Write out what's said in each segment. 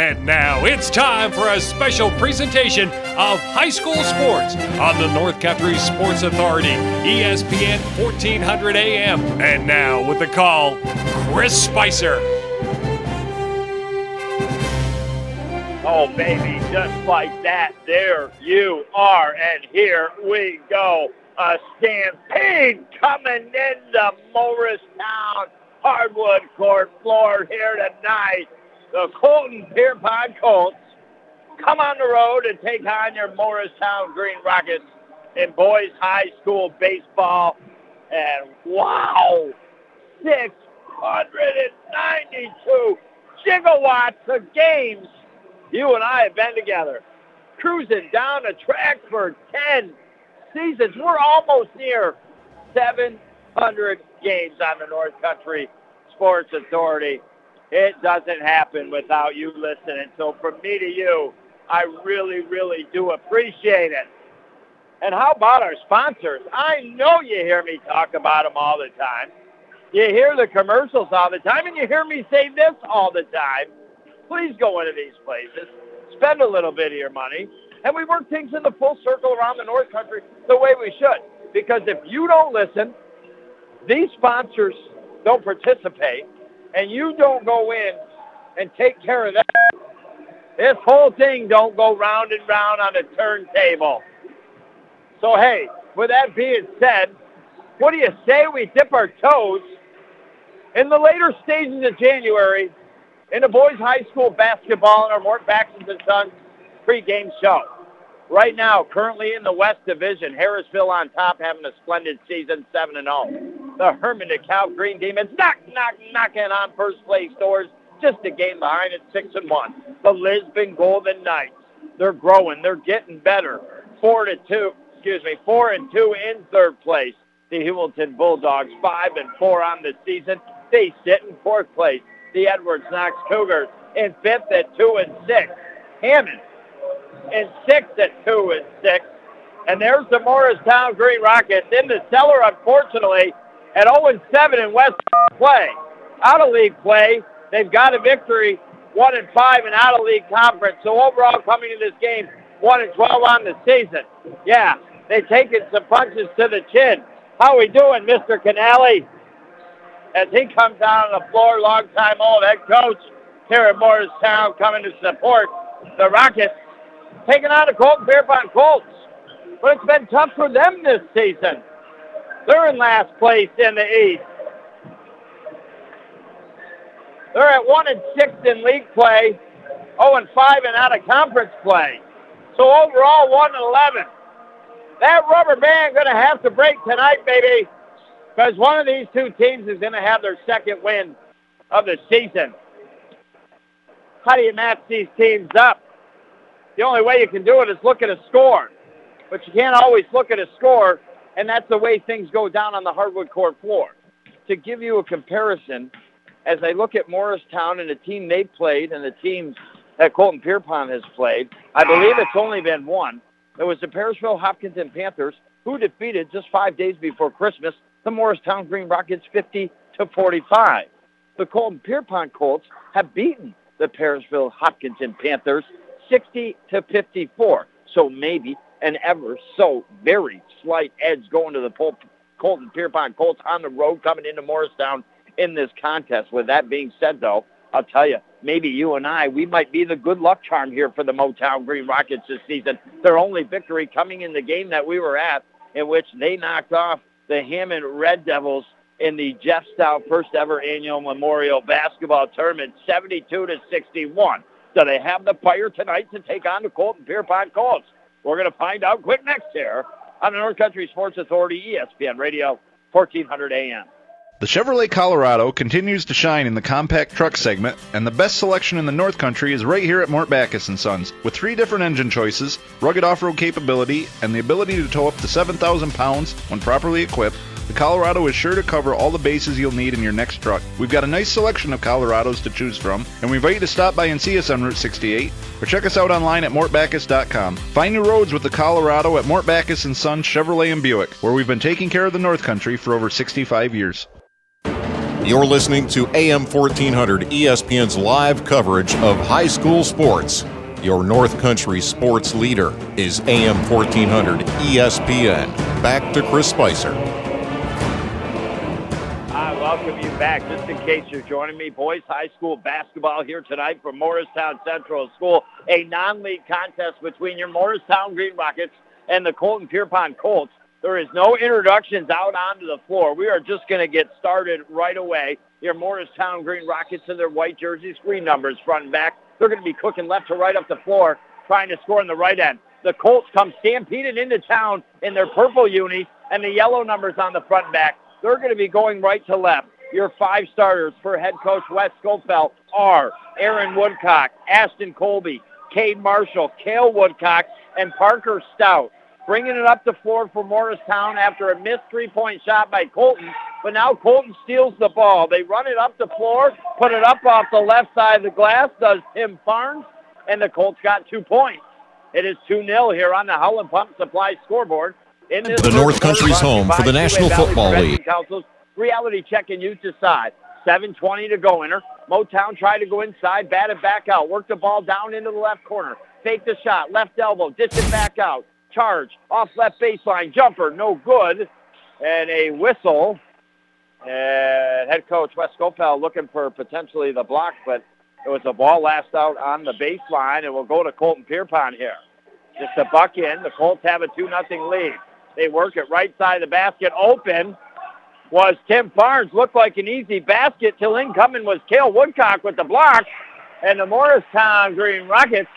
And now it's time for a special presentation of high school sports on the North Country Sports Authority, ESPN 1400 AM. And now with the call, Chris Spicer. Oh, baby, just like that, there you are. And here we go. A stampede coming into Morristown hardwood court floor here tonight. The Colton Pierrepont Colts come on the road and take on your Morristown Green Rockets in boys high school baseball. And wow, 692 gigawatts of games you and I have been together, cruising down the track for 10 seasons. We're almost near 700 games on the North Country Sports Authority. It doesn't happen without you listening. So from me to you, I really, really do appreciate it. And how about our sponsors? I know you hear me talk about them all the time. You hear the commercials all the time, and you hear me say this all the time please go into these places, spend a little bit of your money, and we work things in the full circle around the North Country the way we should. Because if you don't listen, these sponsors don't participate, and you don't go in and take care of that, this whole thing don't go round and round on a turntable. So hey, with that being said, what do you say we dip our toes in the later stages of January in the boys high school basketball in our Mort Backus and Sons pregame show. Right now, currently in the West Division, Harrisville on top having a splendid season, 7-0. The Hermon DeKalb Green Demons knock, knock, knocking on first place doors, just a game behind at 6 and one. The Lisbon Golden Knights, they're growing, they're getting better. Four to two, excuse me, four and two in third place. The Heuvelton Bulldogs, five and four on the season. They sit in fourth place the Edwards Knox Cougars in fifth at two and six. Hammond in sixth at two and six. And there's the Morristown Green Rockets in the cellar, unfortunately, at 0 and 7 in West play. Out of league play, they've got a victory, 1 and 5 in out of league conference. So overall, coming to this game, 1 and 12 on the season. Yeah, they've taken some punches to the chin. How we doing, Mr. Canale? as he comes down on the floor, long-time old head coach here at Morristown coming to support the Rockets, taking on the Colton Pierrepont Colts. But it's been tough for them this season. They're in last place in the East. They're at 1 and 6 in league play, 0 and 5 in out of conference play. So overall, 1 and 11. That rubber band going to have to break tonight, baby because one of these two teams is going to have their second win of the season. How do you match these teams up? The only way you can do it is look at a score. But you can't always look at a score, and that's the way things go down on the hardwood court floor. To give you a comparison, as I look at Morristown and the team they played and the teams that Colton Pierrepont has played, I believe it's only been one. It was the Parishville Hopkinton Panthers who defeated just five days before Christmas the Morristown Green Rockets 50 to 45. The Colton Pierrepont Colts have beaten the Parishville Hopkinton Panthers 60 to 54. So maybe an ever so very slight edge going to the Colton Pierrepont Colts on the road coming into Morristown in this contest. With that being said, though, I'll tell you, maybe you and I, we might be the good luck charm here for the Motown Green Rockets this season. Their only victory coming in the game that we were at, in which they knocked off the Hammond Red Devils in the Jeff Stout first ever annual Memorial Basketball Tournament, 72 to 61. Do they have the fire tonight to take on the Colton Pierrepont Colts? We're going to find out quick next here on the North Country Sports Authority ESPN Radio, 1400 AM. The Chevrolet Colorado continues to shine in the compact truck segment, and the best selection in the North Country is right here at Mort Backus & Sons. With three different engine choices, rugged off-road capability, and the ability to tow up to 7,000 pounds when properly equipped, the Colorado is sure to cover all the bases you'll need in your next truck. We've got a nice selection of Colorados to choose from, and we invite you to stop by and see us on Route 68, or check us out online at mortbackus.com. Find new roads with the Colorado at Mort Backus & Son Chevrolet and Buick, where we've been taking care of the North Country for over 65 years. You're listening to AM 1400 ESPN's live coverage of high school sports. Your North Country sports leader is AM 1400 ESPN. Back to Chris Spicer. Back. Just in case you're joining me, boys high school basketball here tonight from Morristown Central School. A non-league contest between your Morristown Green Rockets and the Colton Pierrepont Colts. There is no introductions out onto the floor. We are just going to get started right away. Your Morristown Green Rockets in their white jerseys, green numbers front and back. They're going to be cooking left to right up the floor, trying to score in the right end. The Colts come stampeded into town in their purple unis and the yellow numbers on the front and back. They're going to be going right to left. Your five starters for head coach Wes Schofield are Aaron Woodcock, Ashton Colby, Cade Marshall, Kale Woodcock, and Parker Stout bringing it up the floor for Morristown after a missed three-point shot by Colton. But now Colton steals the ball. They run it up the floor, put it up off the left side of the glass, does Tim Farns, and the Colts got two points. It is 2-0 here on the Howland Pump Supply scoreboard. In this the North Country's home for the National Football League. Council's reality check and youth side. 7.20 to go in her. Motown tried to go inside, batted back out, worked the ball down into the left corner, faked the shot, left elbow, dished it back out charge off left baseline jumper, no good, and a whistle. And head coach Wes Schofield looking for potentially the block, but it was a ball last out on the baseline, and we'll go to Colton Pierrepont here. Just a buck in. The Colts have a 2 nothing lead. They work it right side of the basket. Open was Tim Farns. Looked like an easy basket till incoming was Kale Woodcock with the block. And the Morristown Green Rockets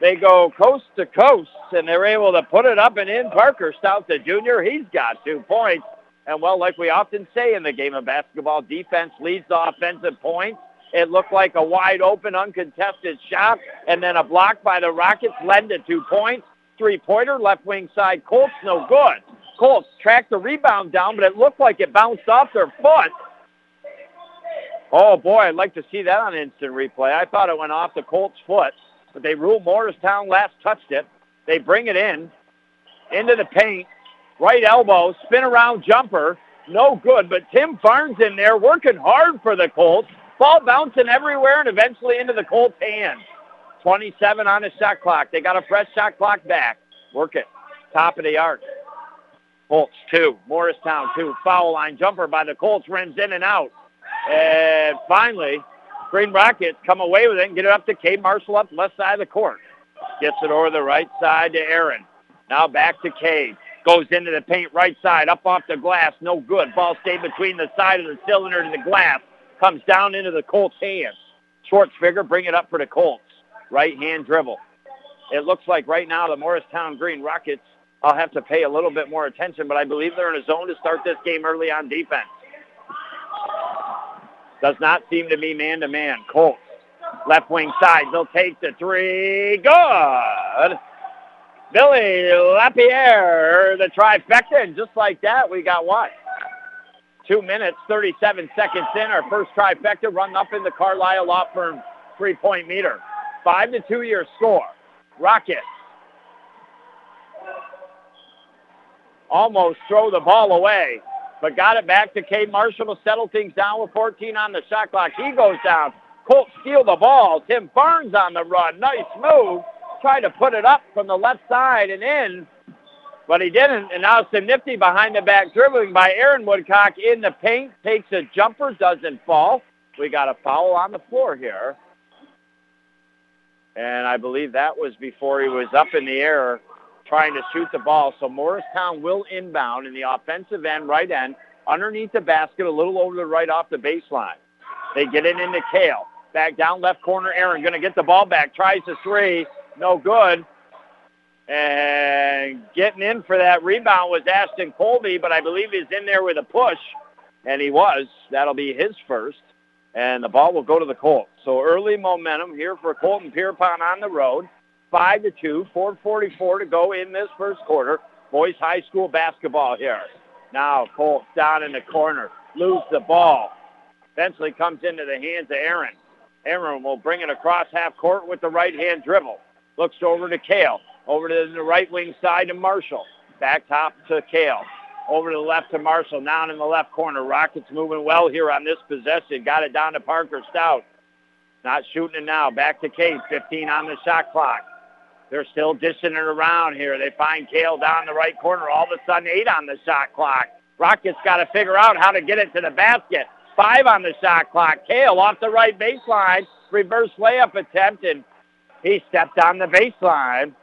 they go coast to coast, and they're able to put it up and in. Parker Stout, the junior, he's got two points. And, well, like we often say in the game of basketball, defense leads the offensive points. It looked like a wide open, uncontested shot, and then a block by the Rockets led to two points. Three-pointer, left wing side. Colts, no good. Colts tracked the rebound down, but it looked like it bounced off their foot. Oh, boy, I'd like to see that on instant replay. I thought it went off the Colts' foot but they rule Morristown last touched it. They bring it in, into the paint, right elbow, spin around jumper, no good, but Tim Farns in there working hard for the Colts. Ball bouncing everywhere and eventually into the Colts' hands. 27 on the shot clock. They got a fresh shot clock back. Work it. Top of the arc. Colts two. Morristown two. Foul line jumper by the Colts. Rims in and out. And finally, Green Rockets come away with it and get it up to Cade Marshall up left side of the court. Gets it over the right side to Aaron. Now back to Cade. Goes into the paint right side, up off the glass. No good. Ball stayed between the side of the cylinder and the glass. Comes down into the Colts' hands. Schwartz figure, bring it up for the Colts. Right hand dribble. It looks like right now the Morristown Green Rockets, I'll have to pay a little bit more attention, but I believe they're in a zone to start this game early on defense. Does not seem to be man-to-man. Colts, left wing side. They'll take the three. Good. Billy Lapierre, the trifecta, and just like that, we got what? Two minutes, 37 seconds in. Our first trifecta run up in the Carlisle Law Firm three-point meter. Five to two year score. Rockets almost throw the ball away but got it back to Cade Marshall to settle things down with 14 on the shot clock. He goes down. Colt steal the ball. Tim Farns on the run. Nice move. Tried to put it up from the left side and in, but he didn't. And now some nifty behind the back dribbling by Aaron Woodcock in the paint. Takes a jumper, doesn't fall. We got a foul on the floor here. And I believe that was before he was up in the air trying to shoot the ball. So Morristown will inbound in the offensive end, right end, underneath the basket, a little over the right off the baseline. They get it into Kale. Back down left corner, Aaron going to get the ball back. Tries the three. No good. And getting in for that rebound was Ashton Colby, but I believe he's in there with a push. And he was. That'll be his first. And the ball will go to the Colts. So early momentum here for Colton Pierrepont on the road five to two, 4:44 to go in this first quarter. Boys high school basketball here. Now Colts down in the corner, lose the ball. Eventually comes into the hands of Aaron. Aaron will bring it across half court with the right hand dribble. Looks over to Kale. Over to the right wing side to Marshall. Back top to Kale. Over to the left to Marshall. Down in the left corner. Rockets moving well here on this possession. Got it down to Parker Stout. Not shooting it now. Back to Cade. 15 on the shot clock. They're still dishing it around here. They find Kale down the right corner. All of a sudden, eight on the shot clock. Rockets got to figure out how to get it to the basket. Five on the shot clock. Kale off the right baseline. Reverse layup attempt, and he stepped on the baseline.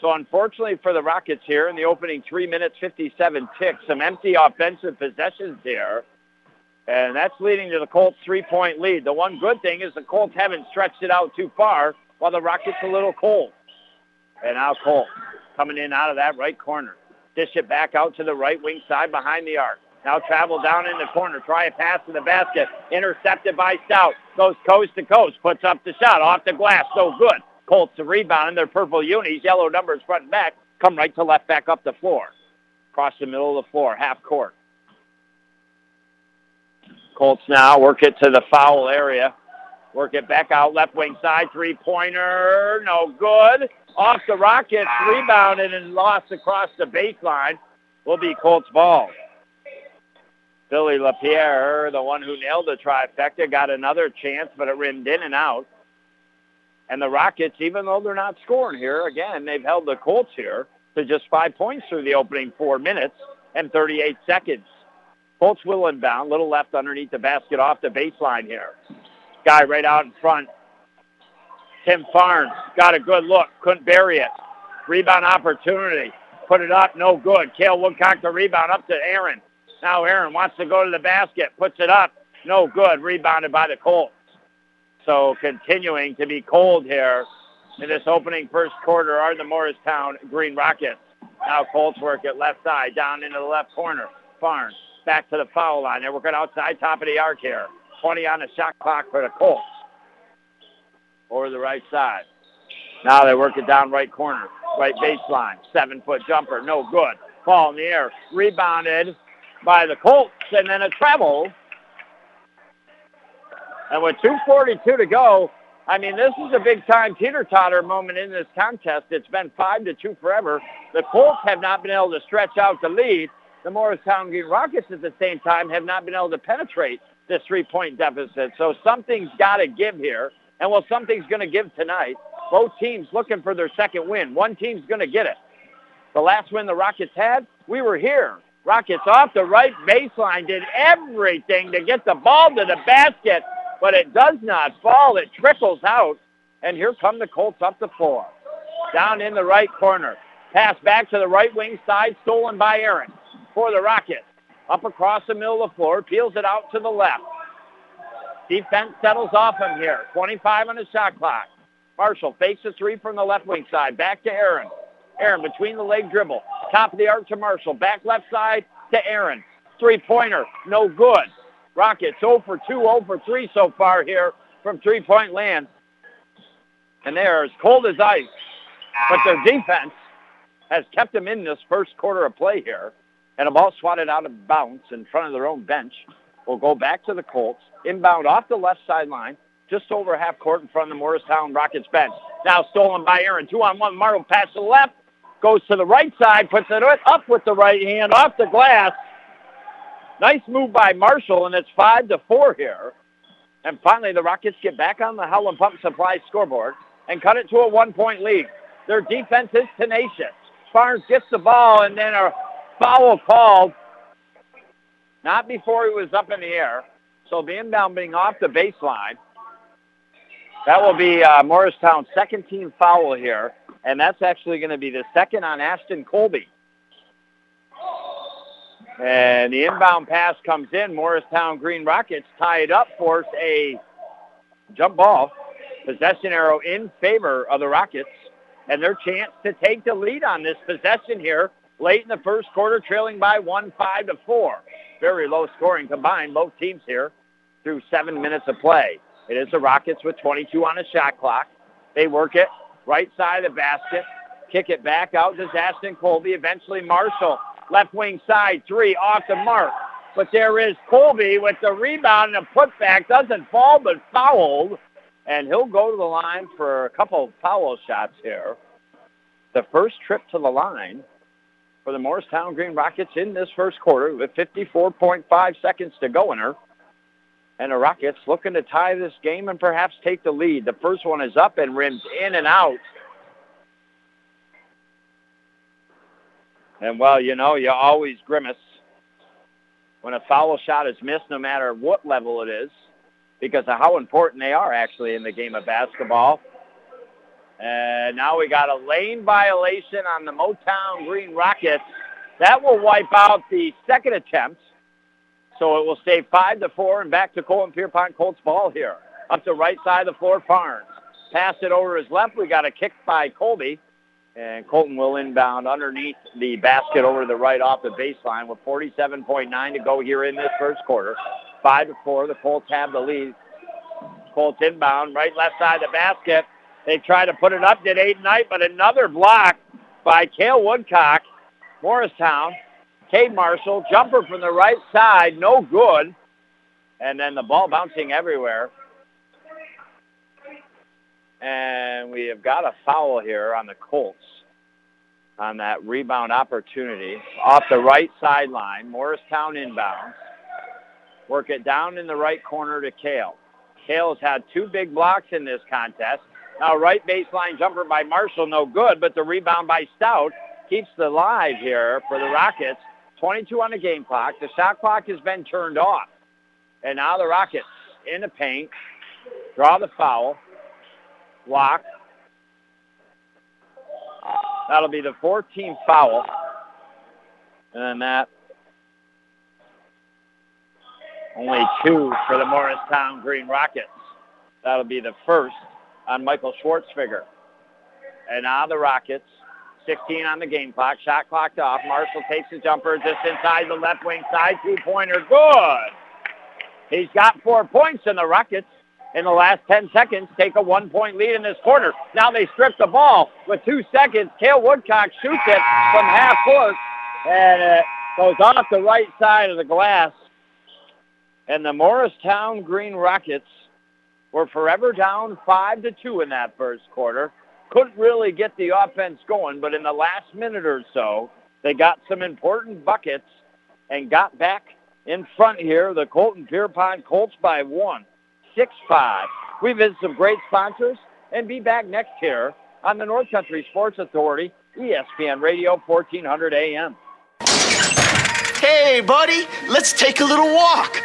So unfortunately for the Rockets here in the opening three minutes, 57 ticks, some empty offensive possessions here. And that's leading to the Colts three-point lead. The one good thing is the Colts haven't stretched it out too far while the Rockets a little cold. And now Colts coming in out of that right corner. Dish it back out to the right wing side behind the arc. Now travel down in the corner. Try a pass to the basket. Intercepted by Stout. Goes coast to coast. Puts up the shot. Off the glass. So good. Colts to rebound in their purple unis. Yellow numbers front and back. Come right to left back up the floor. Across the middle of the floor. Half court. Colts now work it to the foul area. Work it back out left wing side. Three-pointer. No good. Off the Rockets. Rebounded and lost across the baseline. Will be Colts ball. Billy LaPierre, the one who nailed the trifecta, got another chance, but it rimmed in and out. And the Rockets, even though they're not scoring here, again, they've held the Colts here to just five points through the opening four minutes and 38 seconds. Colts will inbound, little left underneath the basket off the baseline here. Guy right out in front. Tim Farnes got a good look, couldn't bury it. Rebound opportunity. Put it up, no good. Kale Woodcock the rebound up to Aaron. Now Aaron wants to go to the basket, puts it up, no good. Rebounded by the Colts. So continuing to be cold here in this opening first quarter are the Morristown Green Rockets. Now Colts work it left side, down into the left corner. Farnes back to the foul line. They're working outside top of the arc here. 20 on the shot clock for the Colts. Over the right side. Now they work it down right corner, right baseline. Seven-foot jumper, no good. Ball in the air. Rebounded by the Colts, and then a travel. And with 2.42 to go, I mean, this is a big-time teeter-totter moment in this contest. It's been 5 to two forever. The Colts have not been able to stretch out the lead. The Morristown Green Rockets at the same time have not been able to penetrate this three-point deficit. So something's got to give here. And, well, something's going to give tonight. Both teams looking for their second win. One team's going to get it. The last win the Rockets had, we were here. Rockets off the right baseline, did everything to get the ball to the basket, but it does not fall. It trickles out, and here come the Colts up the floor. Down in the right corner. Pass back to the right wing side, stolen by Aaron for the Rockets. Up across the middle of the floor, peels it out to the left. Defense settles off him here. 25 on the shot clock. Marshall fakes three from the left wing side. Back to Aaron. Aaron between the leg dribble. Top of the arc to Marshall. Back left side to Aaron. Three-pointer, no good. Rockets 0 for 2, 0 for 3 so far here from three-point land. And they're as cold as ice. But their defense has kept them in this first quarter of play here. And a ball swatted out of bounds in front of their own bench will go back to the Colts. Inbound off the left sideline, just over half court in front of the Morristown Rockets bench. Now stolen by Aaron. Two on one. Marshall pass to the left goes to the right side, puts it up with the right hand off the glass. Nice move by Marshall, and it's five to four here. And finally, the Rockets get back on the Howland Pump Supply scoreboard and cut it to a one-point lead. Their defense is tenacious. Barnes gets the ball, and then a foul called. Not before he was up in the air. So the inbound being off the baseline. That will be uh, Morristown's second team foul here and that's actually going to be the second on Ashton Colby. And the inbound pass comes in. Morristown Green Rockets tie it up, force a jump ball. Possession arrow in favor of the Rockets. And their chance to take the lead on this possession here late in the first quarter, trailing by one, five to four. Very low scoring combined, both teams here through seven minutes of play. It is the Rockets with 22 on the shot clock. They work it right side of the basket. Kick it back out to Ashton Colby. Eventually Marshall, left wing side, three off the mark. But there is Colby with the rebound and a putback. Doesn't fall, but fouled. And he'll go to the line for a couple foul shots here. The first trip to the line for the Morristown Green Rockets in this first quarter with 54.5 seconds to go in her. And the Rockets looking to tie this game and perhaps take the lead. The first one is up and rims in and out. And well, you know, you always grimace when a foul shot is missed, no matter what level it is, because of how important they are actually in the game of basketball. And now we got a lane violation on the Motown Green Rockets. That will wipe out the second attempt. So it will stay 5 to four and back to Colton Pierrepont Colts ball here. Up to right side of the floor, Farns. Pass it over his left. We got a kick by Colby. And Colton will inbound underneath the basket over the right off the baseline with 47.9 to go here in this first quarter. 5 to 4. The Colts have the lead. Colts inbound, right left side of the basket. They try to put it up, did eight night, but another block by Kale Woodcock. Morristown. Cade Marshall, jumper from the right side, no good. And then the ball bouncing everywhere. And we have got a foul here on the Colts on that rebound opportunity off the right sideline. Morristown inbounds. Work it down in the right corner to Kale. Kale has had two big blocks in this contest. Now right baseline jumper by Marshall, no good, but the rebound by Stout keeps the live here for the Rockets. 22 on the game clock. The shot clock has been turned off. And now the Rockets in the paint, draw the foul, block. That'll be the 14th foul. And then that only two for the Morristown Green Rockets. That'll be the first on Michael Schwartzfigger. And now the Rockets, 16 on the game clock, shot clocked off. Marshall takes the jumper just inside the left wing side, two-pointer, good. He's got four points, and the Rockets in the last 10 seconds take a one-point lead in this quarter. Now they strip the ball with two seconds. Kale Woodcock shoots it from half court, and it goes off the right side of the glass. And the Morristown Green Rockets were forever down 5 to two in that first quarter. Couldn't really get the offense going, but in the last minute or so, they got some important buckets and got back in front here. The Colton Pierrepont Colts by one, six five. 6-5. We visit some great sponsors and be back next year on the North Country Sports Authority, ESPN Radio 1400 AM. Hey, buddy, let's take a little walk.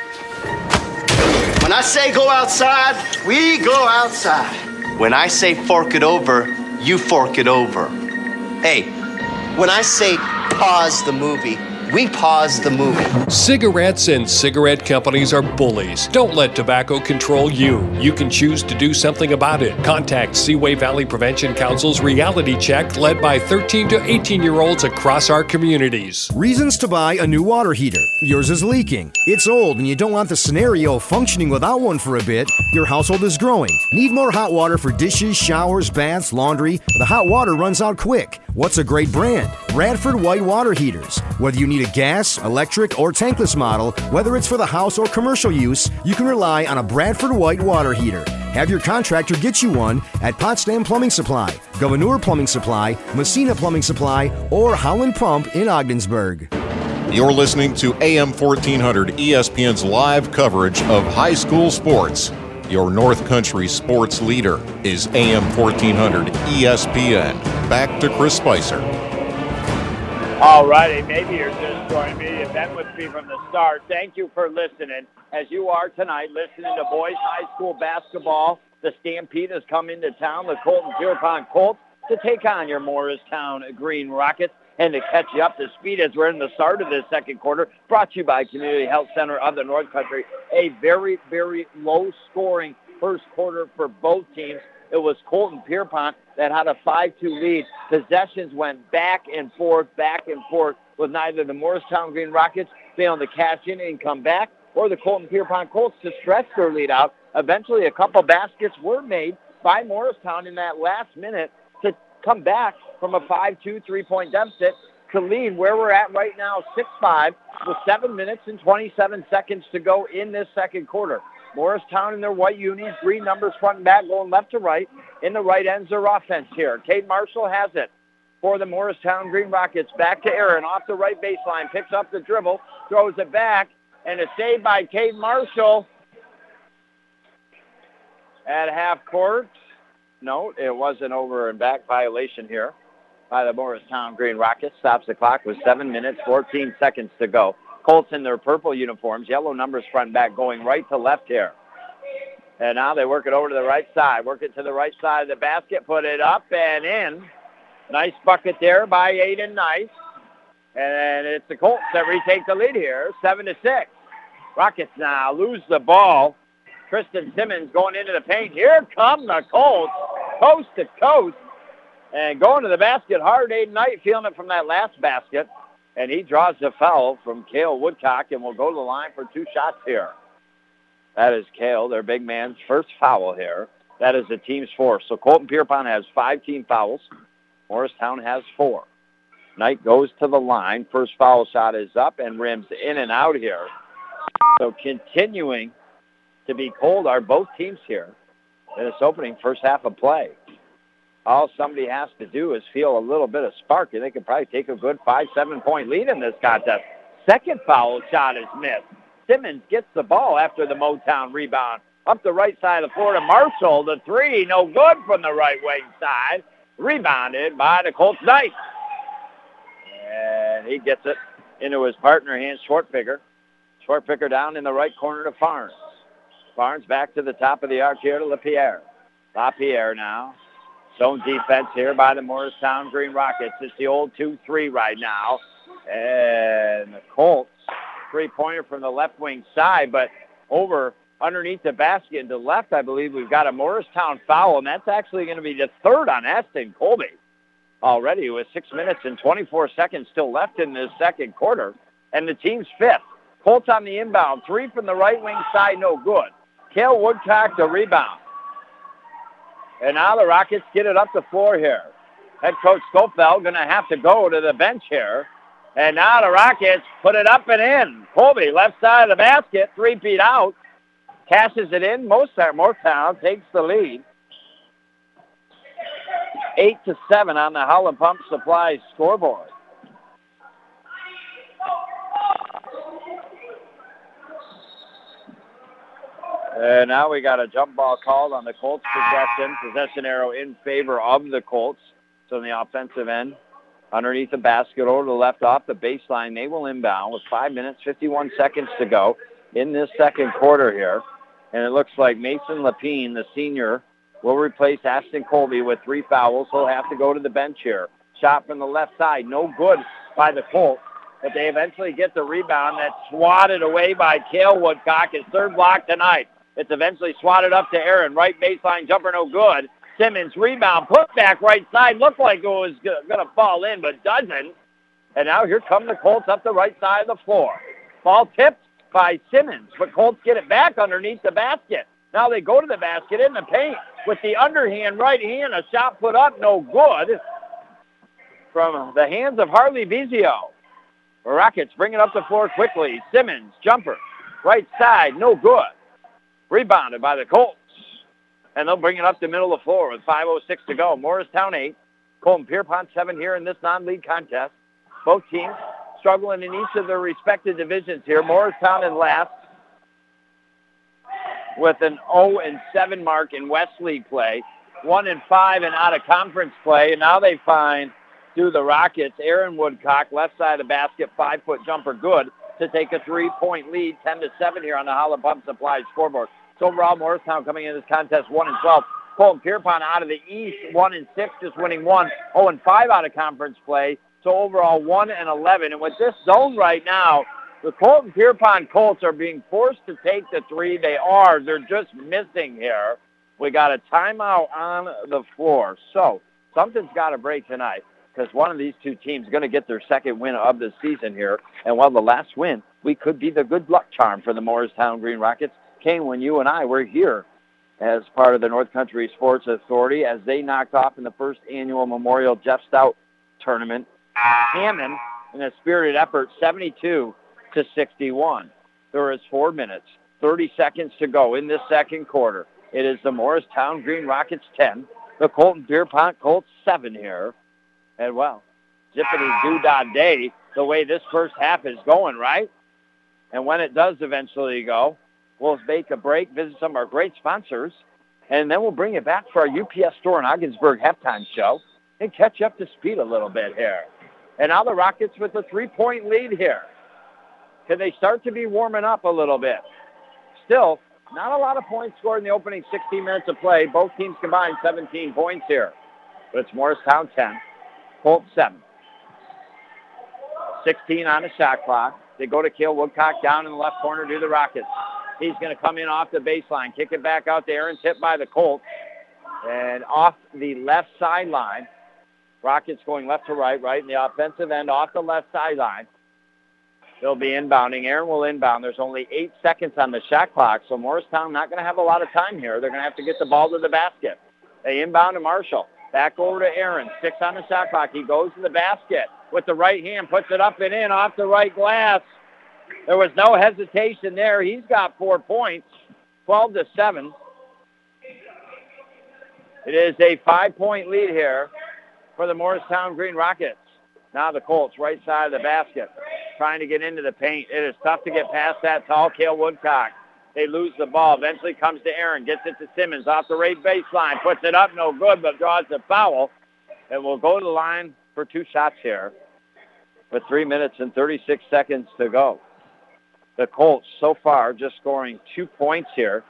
When I say go outside, we go outside. When I say fork it over, you fork it over. Hey, when I say pause the movie, we pause the movie. Cigarettes and cigarette companies are bullies. Don't let tobacco control you. You can choose to do something about it. Contact Seaway Valley Prevention Council's reality check led by 13 to 18 year olds across our communities. Reasons to buy a new water heater. Yours is leaking. It's old and you don't want the scenario functioning without one for a bit. Your household is growing. Need more hot water for dishes, showers, baths, laundry. The hot water runs out quick. What's a great brand? Bradford White Water Heaters. Whether you need a gas, electric, or tankless model, whether it's for the house or commercial use, you can rely on a Bradford White water heater. Have your contractor get you one at Potsdam Plumbing Supply, Gouverneur Plumbing Supply, Massena Plumbing Supply, or Howland Pump in Ogdensburg. You're listening to AM 1400 ESPN's live coverage of high school sports. Your North Country sports leader is AM 1400 ESPN. Back to Chris Spicer. All righty, maybe you're joining me. You've been with me from the start. Thank you for listening, as you are tonight, listening to boys high school basketball. The Stampede has come into town, the Colton Pierrepont Colts, to take on your Morristown Green Rockets and to catch you up to speed as we're in the start of this second quarter. Brought to you by Community Health Center of the North Country. A very, very low-scoring first quarter for both teams. It was Colton Pierrepont that had a 5-2 lead. Possessions went back and forth, back and forth, with neither the Morristown Green Rockets failing to cash in and come back, or the Colton Pierrepont Colts to stretch their lead out. Eventually, a couple baskets were made by Morristown in that last minute to come back from a 5-2 three-point deficit to lead where we're at right now, 6-5, with 7 minutes and 27 seconds to go in this second quarter. Morristown in their white unis, green numbers front and back, going left to right. In the right ends their offense here. Cade Marshall has it. For the Morristown Green Rockets. Back to Aaron off the right baseline. Picks up the dribble. Throws it back. And a save by Cade Marshall at half court. No, it wasn't over and back violation here by the Morristown Green Rockets. Stops the clock with 7 minutes, 14 seconds to go. Colts in their purple uniforms, yellow numbers front back, going right to left here. And now they work it over to the right side. Work it to the right side of the basket. Put it up and in. Nice bucket there by Aiden Knight. And it's the Colts that retake the lead here, 7 to six. Rockets now lose the ball. Kristen Simmons going into the paint. Here come the Colts, coast to coast. And going to the basket hard. Aiden Knight feeling it from that last basket. And he draws the foul from Kale Woodcock and will go to the line for two shots here. That is Kale, their big man's first foul here. That is the team's fourth. So Colton Pierrepont has five team fouls. Morristown has four. Knight goes to the line. First foul shot is up and rims in and out here. So continuing to be cold are both teams here in this opening first half of play. All somebody has to do is feel a little bit of spark, and they could probably take a good five, seven-point lead in this contest. Second foul shot is missed. Simmons gets the ball after the Motown rebound. Up the right side of the floor to Marshall. The three, no good from the right wing side. Rebounded by the Colts Knight. And he gets it into his partner, Hans Shortpicker. Shortpicker down in the right corner to Farnes. Farnes back to the top of the arc here to LaPierre. LaPierre now. Zone defense here by the Morristown Green Rockets. It's the old 2-3 right now. And the Colts, three-pointer from the left wing side, but over underneath the basket and to left, I believe we've got a Morristown foul, and that's actually going to be the third on Ashton Colby already with six minutes and 24 seconds still left in this second quarter. And the team's fifth. Colts on the inbound. Three from the right wing side, no good. Kale Woodcock the rebound. And now the Rockets get it up the floor here. Head coach Schofield going to have to go to the bench here. And now the Rockets put it up and in. Colby, left side of the basket, three feet out. Cashes it in. Most Morristown takes the lead. Eight to seven on the Howland Pump Supply scoreboard. And now we got a jump ball called on the Colts possession. Possession arrow in favor of the Colts. So on the offensive end, underneath the basket over to the left off the baseline, they will inbound with 5 minutes, 51 seconds to go in this second quarter here. And it looks like Mason Lapine, the senior, will replace Ashton Colby with three fouls. He'll have to go to the bench here. Shot from the left side, no good by the Colts. But they eventually get the rebound that's swatted away by Kale Woodcock, his third block tonight. It's eventually swatted up to Aaron. Right baseline jumper, no good. Simmons rebound, put back right side. Looked like it was going to fall in, but doesn't. And now here come the Colts up the right side of the floor. Ball tipped by Simmons, but Colts get it back underneath the basket. Now they go to the basket in the paint with the underhand right hand. A shot put up, no good from the hands of Harley Vizio. Rockets bring it up the floor quickly. Simmons, jumper, right side, no good. Rebounded by the Colts. And they'll bring it up the middle of the floor with 5.06 to go. Morristown 8, Colton Pierrepont 7 here in this non-league contest. Both teams struggling in each of their respective divisions here. Morristown in last with an 0 and 7 mark in West League play, 1 and 5 and out of conference play. And now they find through the Rockets, Aaron Woodcock, left side of the basket, five foot jumper, good to take a three point lead, 10 to 7 here on the Howland Pump Supply scoreboard. So overall, Morristown coming in this contest 1 and 12. Colton Pierrepont out of the East, 1 and 6, just winning 1. 0 and 5 out of conference play. So overall, 1 and 11. And with this zone right now, the Colton Pierrepont Colts are being forced to take the three. They are. They're just missing here. We got a timeout on the floor. So something's got to break tonight because one of these two teams is going to get their second win of the season here. And while the last win, we could be the good luck charm for the Morristown Green Rockets. Kane, when you and I were here as part of the North Country Sports Authority as they knocked off in the first annual Memorial Jeff Stout tournament, Hammond in a spirited effort, 72 to 61. There is four minutes, 30 seconds to go in this second quarter. It is the Morristown Green Rockets 10, the Colton Pierrepont Colts 7 here And well, zippity doo dah day, the way this first half is going, right? And when it does eventually go, we'll make a break, visit some of our great sponsors, and then we'll bring it back for our UPS store in Ogdensburg halftime show and catch up to speed a little bit here. And now the Rockets with a three-point lead here. Can they start to be warming up a little bit? Still, not a lot of points scored in the opening 16 minutes of play. Both teams combined 17 points here. But it's Morristown 10, Colts 7. 16 on the shot clock. They go to Kale Woodcock down in the left corner to the Rockets. He's going to come in off the baseline, kick it back out there, and tip by the Colts. And off the left sideline, Rockets going left to right, right in the offensive end off the left sideline. They'll be inbounding. Aaron will inbound. There's only eight seconds on the shot clock, so Morristown not going to have a lot of time here. They're going to have to get the ball to the basket. They inbound to Marshall. Back over to Aaron. Six on the shot clock. He goes to the basket with the right hand, puts it up and in off the right glass. There was no hesitation there. He's got four points, 12 to 7. It is a five-point lead here for the Morristown Green Rockets. Now the Colts, right side of the basket, trying to get into the paint. It is tough to get past that tall Kale Woodcock. They lose the ball. Eventually comes to Aaron, gets it to Simmons off the right baseline, puts it up, no good, but draws the foul. And will go to the line for two shots here with three minutes and 36 seconds to go. The Colts so far just scoring two points here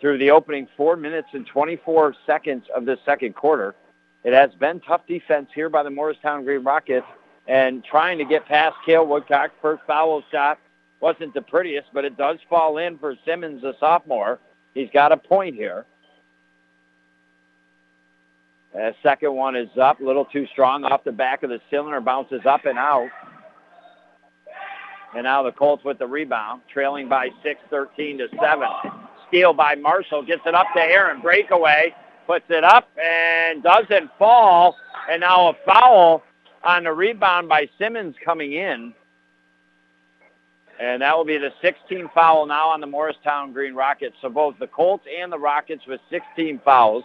through the opening four minutes and 24 seconds of the second quarter. It has been tough defense here by the Morristown Green Rockets and trying to get past Kale Woodcock. First foul shot wasn't the prettiest, but it does fall in for Simmons, the sophomore. He's got a point here. The second one is up, a little too strong off the back of the cylinder, bounces up and out. And now the Colts with the rebound, trailing by 6, 13 to 7. Steal by Marshall, gets it up to Aaron, breakaway, puts it up and doesn't fall. And now a foul on the rebound by Simmons coming in. And that will be the 16th foul now on the Morristown Green Rockets. So both the Colts and the Rockets with 16 fouls.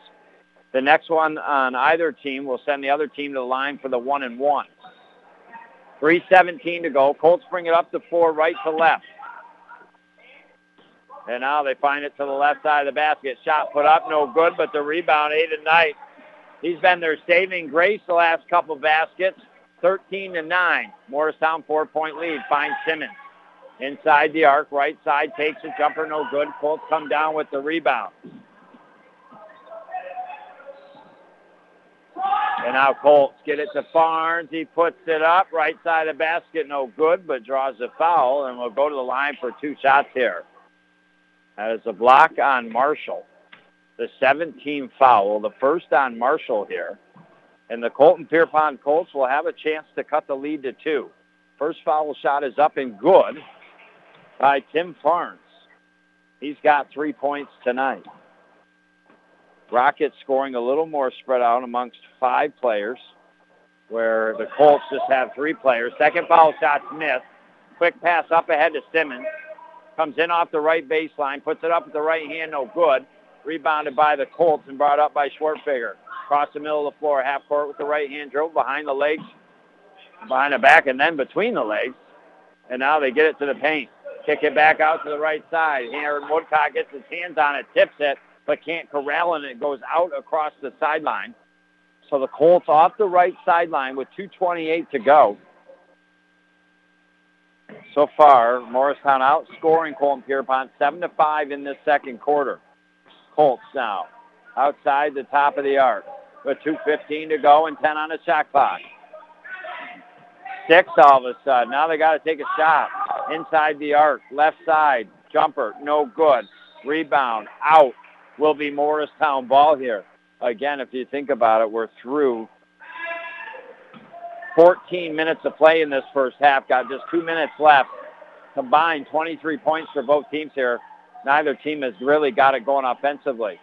The next one on either team will send the other team to the line for the one and one. 3.17 to go. Colts bring it up to four, right to left. And now they find it to the left side of the basket. Shot put up, no good, but the rebound, Aiden Knight. He's been their saving grace the last couple baskets. 13 to 9. Morristown four-point lead. Finds Simmons. Inside the arc, right side, takes a jumper, no good. Colts come down with the rebound. And now Colts get it to Farnes. He puts it up, right side of the basket, no good, but draws a foul, and we'll go to the line for two shots here. That is a block on Marshall. The 17th foul, the first on Marshall here. And the Colton Pierrepont Colts will have a chance to cut the lead to two. First foul shot is up and good by Tim Farnes. He's got three points tonight. Rockets scoring a little more spread out amongst five players, where the Colts just have three players. Second foul shot, missed. Quick pass up ahead to Simmons. Comes in off the right baseline, puts it up with the right hand, no good. Rebounded by the Colts and brought up by Schwartfigger. Across the middle of the floor, half court with the right hand, drove behind the legs, behind the back, and then between the legs. And now they get it to the paint. Kick it back out to the right side. Aaron Woodcock gets his hands on it, tips it, but can't corral it. It goes out across the sideline. So the Colts off the right sideline with 2.28 to go. So far, Morristown outscoring Colton Pierrepont 7 to 5 in this second quarter. Colts now outside the top of the arc with 2.15 to go and 10 on the shot clock. Six all of a sudden. Now they got to take a shot inside the arc, left side, jumper, no good. Rebound, out. Will be Morristown ball here. Again, if you think about it, we're through 14 minutes of play in this first half. Got just two minutes left. Combined 23 points for both teams here. Neither team has really got it going offensively.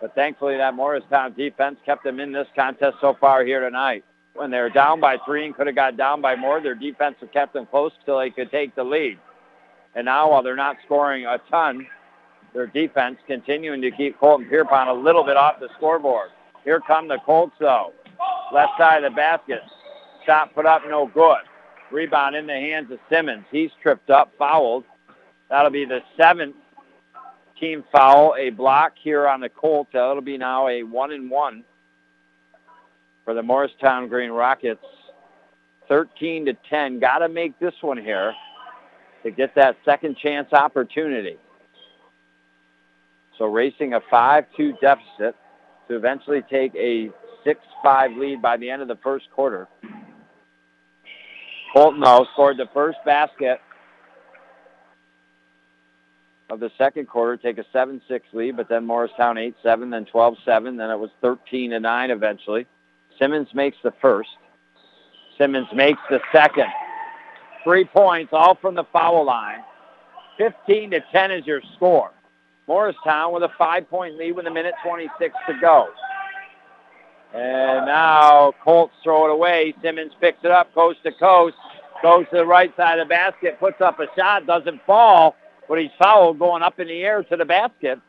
But thankfully that Morristown defense kept them in this contest so far here tonight. When they were down by three and could have got down by more, their defense have kept them close till they could take the lead. And now while they're not scoring a ton, their defense continuing to keep Colton Pierrepont a little bit off the scoreboard. Here come the Colts, though. left side of the basket. Shot put up, no good. Rebound in the hands of Simmons. He's tripped up, fouled. That'll be the seventh team foul, a block here on the Colts. That'll be now a one and one for the Morristown Green Rockets. 13 to 10. Got to make this one here to get that second chance opportunity. So racing a 5-2 deficit to eventually take a 6-5 lead by the end of the first quarter. Colton, though, scored the first basket of the second quarter, take a 7-6 lead, but then Morristown 8-7, then 12-7, then it was 13-9 eventually. Simmons makes the first. Simmons makes the second. Three points, all from the foul line. 15 to 10 is your score. Morristown with a five-point lead with a minute 26 to go. And now Colts throw it away. Simmons picks it up coast to coast, goes to the right side of the basket, puts up a shot, doesn't fall, but he's fouled going up in the air to the basket.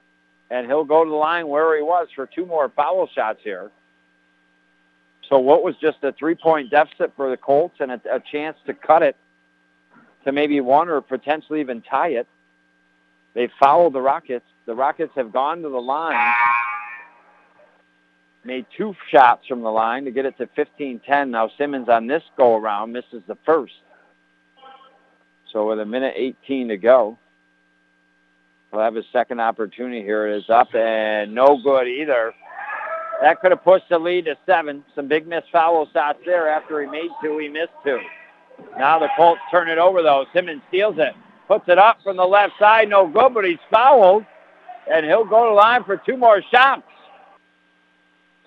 And he'll go to the line where he was for two more foul shots here. So what was just a three-point deficit for the Colts and a, a chance to cut it to maybe one or potentially even tie it. They fouled the Rockets. The Rockets have gone to the line, made two shots from the line to get it to 15-10. Now Simmons on this go-around misses the first. So with a minute 18 to go, we'll have his second opportunity here. It is up and no good either. That could have pushed the lead to seven. Some big missed foul shots there. After he made two, he missed two. Now the Colts turn it over, though. Simmons steals it. Puts it up from the left side. No good, but he's fouled. And he'll go to line for two more shots.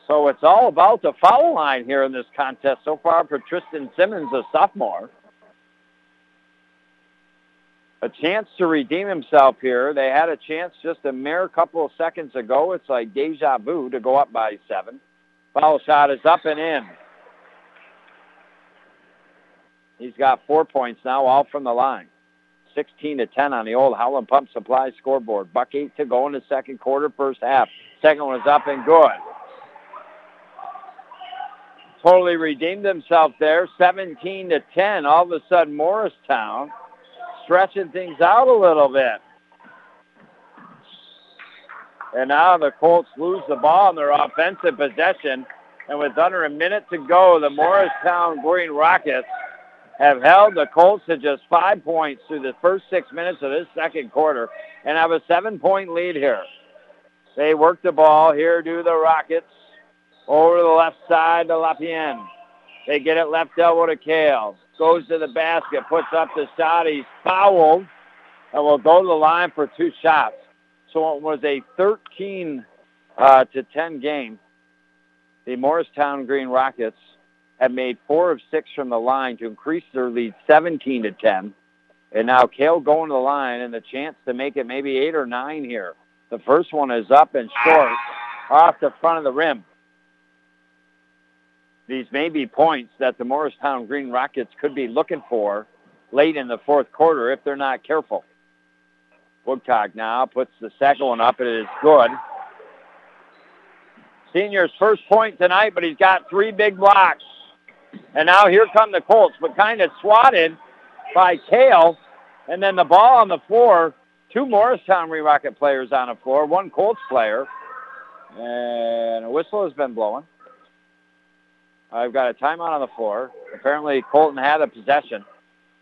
So it's all about the foul line here in this contest so far for Tristan Simmons, a sophomore. A chance to redeem himself here. They had a chance just a mere couple of seconds ago. It's like deja vu to go up by seven. Foul shot is up and in. He's got four points now, all from the line. 16 to 10 on the old Howland Pump Supply scoreboard. Buck eight to go in the second quarter, first half. Second one is up and good. Totally redeemed himself there. 17 to 10. All of a sudden, Morristown stretching things out a little bit. And now the Colts lose the ball in their offensive possession. And with under a minute to go, the Morristown Green Rockets have held the Colts to just five points through the first six minutes of this second quarter and have a seven-point lead here. They work the ball. Here do the Rockets. Over the left side to Lapien. They get it left elbow to Cale. Goes to the basket, puts up the shot. He's fouled and will go to the line for two shots. So it was a 13 uh, to 10 game. The Morristown Green Rockets have made four of six from the line to increase their lead 17 to 10. And now Cale going to the line and the chance to make it maybe eight or nine here. The first one is up and short off the front of the rim. These may be points that the Morristown Green Rockets could be looking for late in the fourth quarter if they're not careful. Woodcock now puts the second one up. And It is good. Senior's first point tonight, but he's got three big blocks. And now here come the Colts, but kind of swatted by Cale. And then the ball on the floor. Two Morristown Green Rocket players on the floor, one Colts player. And a whistle has been blowing. I've got a timeout on the floor. Apparently Colton had a possession.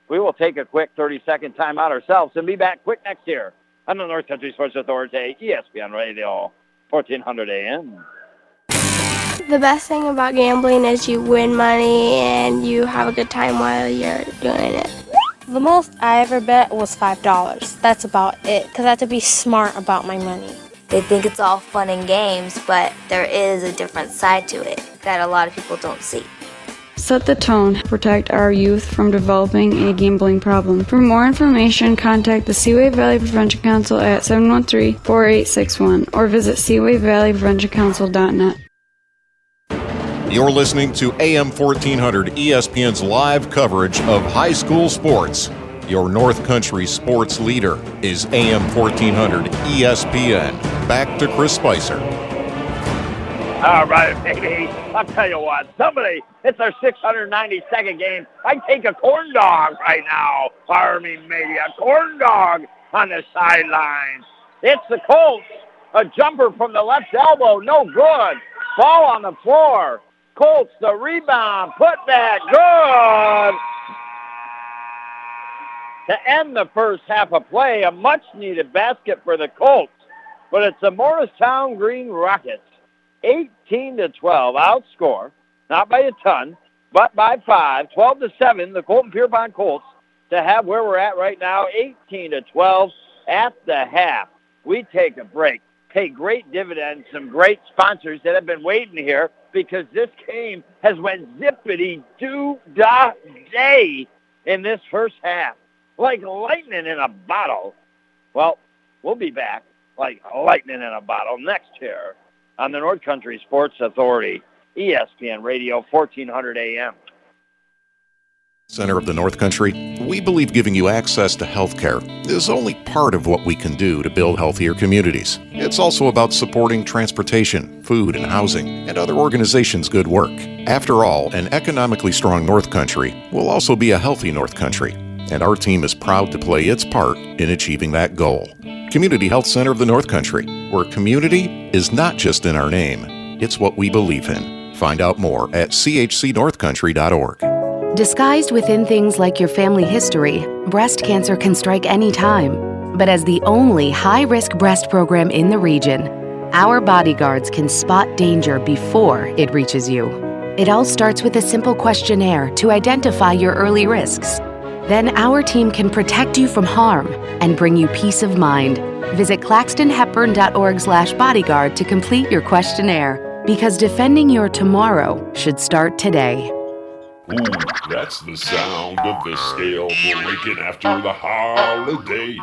We will take a quick 30-second timeout ourselves and be back quick next year on the North Country Sports Authority, ESPN Radio, 1400 AM. The best thing about gambling is you win money and you have a good time while you're doing it. The most I ever bet was $5. That's about it, because I have to be smart about my money. They think it's all fun and games, but there is a different side to it that a lot of people don't see. Set the tone. Protect our youth from developing a gambling problem. For more information, contact the Seaway Valley Prevention Council at 713-4861 or visit seawayvalleypreventioncouncil.net. You're listening to AM 1400 ESPN's live coverage of high school sports. Your North Country sports leader is AM 1400 ESPN. Back to Chris Spicer. All right, baby. I'll tell you what. Somebody, it's our 692nd game. I take a corn dog right now. Army maybe a corn dog on the sidelines. It's the Colts. A jumper from the left elbow, no good. Ball on the floor. Colts the rebound, put back, good. To end the first half of play, a much-needed basket for the Colts, but it's the Morristown Green Rockets 18 to 12 outscore, not by a ton, but by five, 12 to 7, the Colton Pierrepont Colts to have where we're at right now, 18 to 12 at the half. We take a break. Pay great dividends, some great sponsors that have been waiting here because this game has went zippity doo da day in this first half, like lightning in a bottle. Well, we'll be back like lightning in a bottle next year on the North Country Sports Authority, ESPN Radio, 1400 AM. Center of the North Country, we believe giving you access to health care is only part of what we can do to build healthier communities. It's also about supporting transportation, food, and housing, and other organizations' good work. After all, an economically strong North Country will also be a healthy North Country, and our team is proud to play its part in achieving that goal. Community Health Center of the North Country, where community is not just in our name, it's what we believe in. Find out more at chcnorthcountry.org. Disguised within things like your family history, breast cancer can strike any time. But as the only high risk breast program in the region, our bodyguards can spot danger before it reaches you. It all starts with a simple questionnaire to identify your early risks. Then our team can protect you from harm and bring you peace of mind. Visit claxtonhepburn.org/bodyguard to complete your questionnaire because defending your tomorrow should start today. Ooh, that's the sound of the scale breaking after the holidays.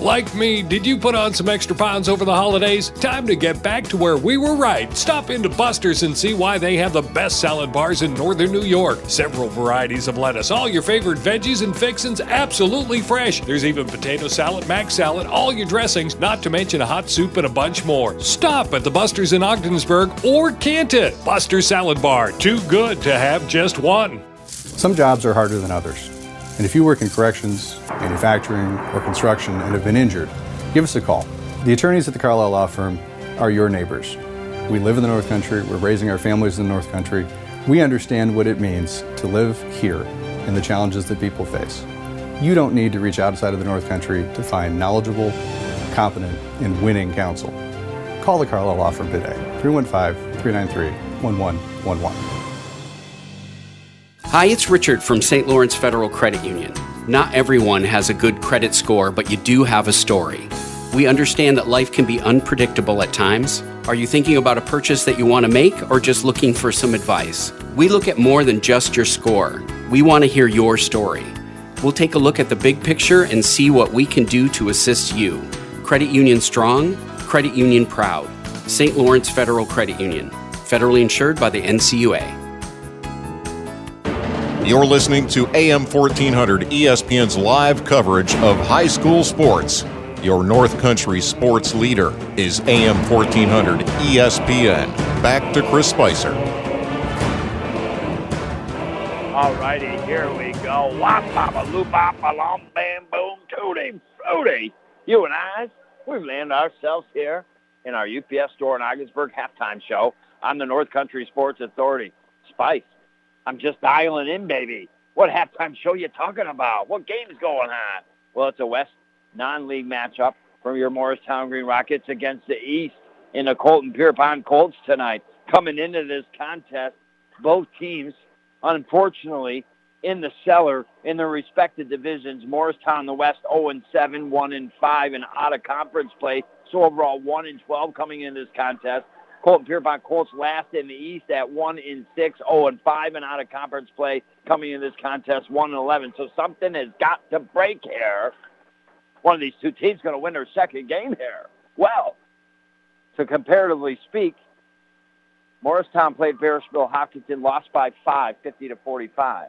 Like me, did you put on some extra pounds over the holidays? Time to get back to where we were right. Stop into Buster's and see why they have the best salad bars in northern New York. Several varieties of lettuce, all your favorite veggies and fixins absolutely fresh. There's even potato salad, mac salad, all your dressings, not to mention a hot soup and a bunch more. Stop at the Buster's in Ogdensburg or Canton. Buster's Salad Bar, too good to have just one. Some jobs are harder than others. And if you work in corrections, manufacturing, or construction and have been injured, give us a call. The attorneys at the Carlisle Law Firm are your neighbors. We live in the North Country, we're raising our families in the North Country. We understand what it means to live here and the challenges that people face. You don't need to reach outside of the North Country to find knowledgeable, competent, and winning counsel. Call the Carlisle Law Firm today, 315 393 1111. Hi, it's Richard from St. Lawrence Federal Credit Union. Not everyone has a good credit score, but you do have a story. We understand that life can be unpredictable at times. Are you thinking about a purchase that you want to make or just looking for some advice? We look at more than just your score. We want to hear your story. We'll take a look at the big picture and see what we can do to assist you. Credit Union Strong, Credit Union Proud. St. Lawrence Federal Credit Union. Federally insured by the NCUA. You're listening to AM 1400 ESPN's live coverage of high school sports. Your North Country sports leader is AM 1400 ESPN. Back to Chris Spicer. All righty, here we go. Wop, loop, bop, bam, boom, tooty, fruity. You and I, we've landed ourselves here in our UPS store in Ogdensburg halftime show on the North Country Sports Authority. Spice, I'm just dialing in, baby. What halftime show you talking about? What game's going on? Well, it's a West non-league matchup from your Morristown Green Rockets against the East in the Colton Pierrepont Colts tonight. Coming into this contest, both teams, unfortunately, in the cellar in their respective divisions. Morristown, the West, 0 and 7, 1 and 5, and out of conference play. So overall, 1 and 12 coming into this contest. Colton Pierrepont Colts last in the East at 1 in six, oh and 5, and out of conference play coming in this contest 1 and 11. So something has got to break here. One of these two teams going to win their second game here. Well, to comparatively speak, Morristown played Parishville Hopkinton, lost by 5, 50 to 45.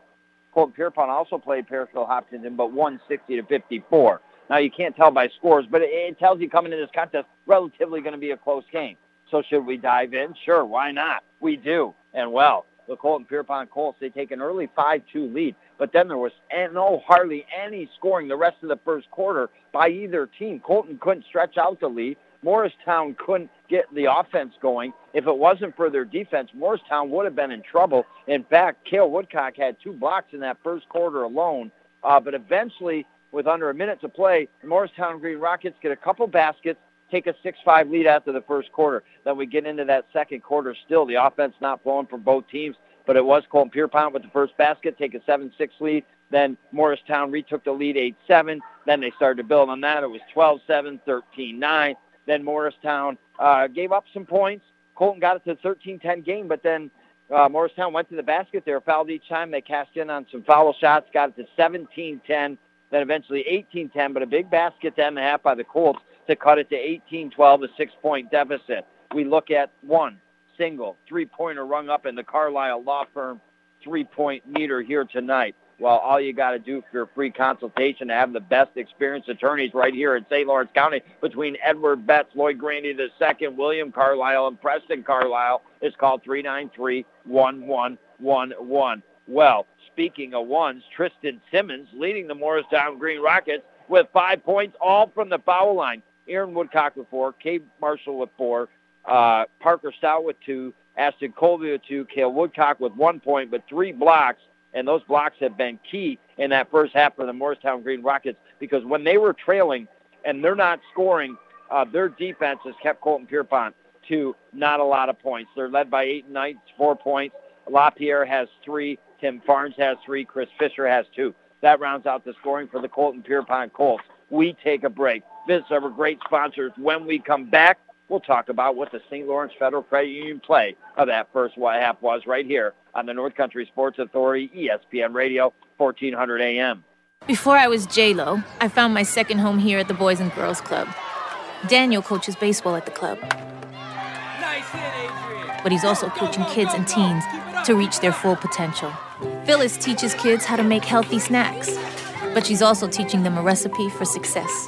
Colton Pierrepont also played Parishville Hopkinton, but won 60 to 54. Now, you can't tell by scores, but it, it tells you coming into this contest, relatively going to be a close game. So should we dive in? Sure, why not? We do. And well, the Colton Pierrepont Colts, they take an early 5-2 lead, but then there was no hardly any scoring the rest of the first quarter by either team. Colton couldn't stretch out the lead. Morristown couldn't get the offense going. If it wasn't for their defense, Morristown would have been in trouble. In fact, Cale Woodcock had two blocks in that first quarter alone. Uh, but eventually, with under a minute to play, Morristown Green Rockets get a couple baskets, take a 6-5 lead after the first quarter. Then we get into that second quarter still. The offense not flowing for both teams, but it was Colton Pierrepont with the first basket, take a 7-6 lead. Then Morristown retook the lead 8-7. Then they started to build on that. It was 12-7, 13-9. Then Morristown uh, gave up some points. Colton got it to the 13-10 game, but then uh, Morristown went to the basket. They were fouled each time. They cashed in on some foul shots, got it to 17-10, then eventually 18-10, but a big basket to end the half by the Colts to cut it to 18-12, a six-point deficit. We look at one single three-pointer rung up in the Carlisle Law Firm three-point meter here tonight. Well, all you got to do for your free consultation to have the best experienced attorneys right here in St. Lawrence County between Edward Betts, Lloyd Grandy II, William Carlisle, and Preston Carlisle is called 393-1111. Well, speaking of ones, Tristan Simmons leading the Morristown Green Rockets with five points, all from the foul line. Aaron Woodcock with four, Cade Marshall with four, uh, Parker Stout with two, Ashton Colby with two, Cale Woodcock with one point, but three blocks and those blocks have been key in that first half for the Morristown Green Rockets because when they were trailing and they're not scoring, uh, their defense has kept Colton Pierrepont to not a lot of points. They're led by Aiden Knight's, four points. LaPierre has three. Tim Farnes has three. Chris Fisher has two. That rounds out the scoring for the Colton Pierrepont Colts. We take a break. Visit our great sponsors. When we come back, we'll talk about what the St. Lawrence Federal Credit Union play of that first half was right here on the North Country Sports Authority, ESPN Radio, 1400 AM. Before I was J-Lo, I found my second home here at the Boys and Girls Club. Daniel coaches baseball at the club. Nice hit, Adrian. but he's also coaching kids and teens to reach their full potential. Phyllis teaches kids how to make healthy snacks, but she's also teaching them a recipe for success.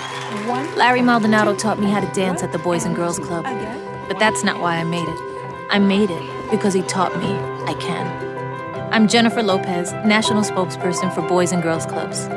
Larry Maldonado taught me how to dance at the Boys and Girls Club. But that's not why I made it. I made it because he taught me I can. I'm Jennifer Lopez, National Spokesperson for Boys and Girls Clubs.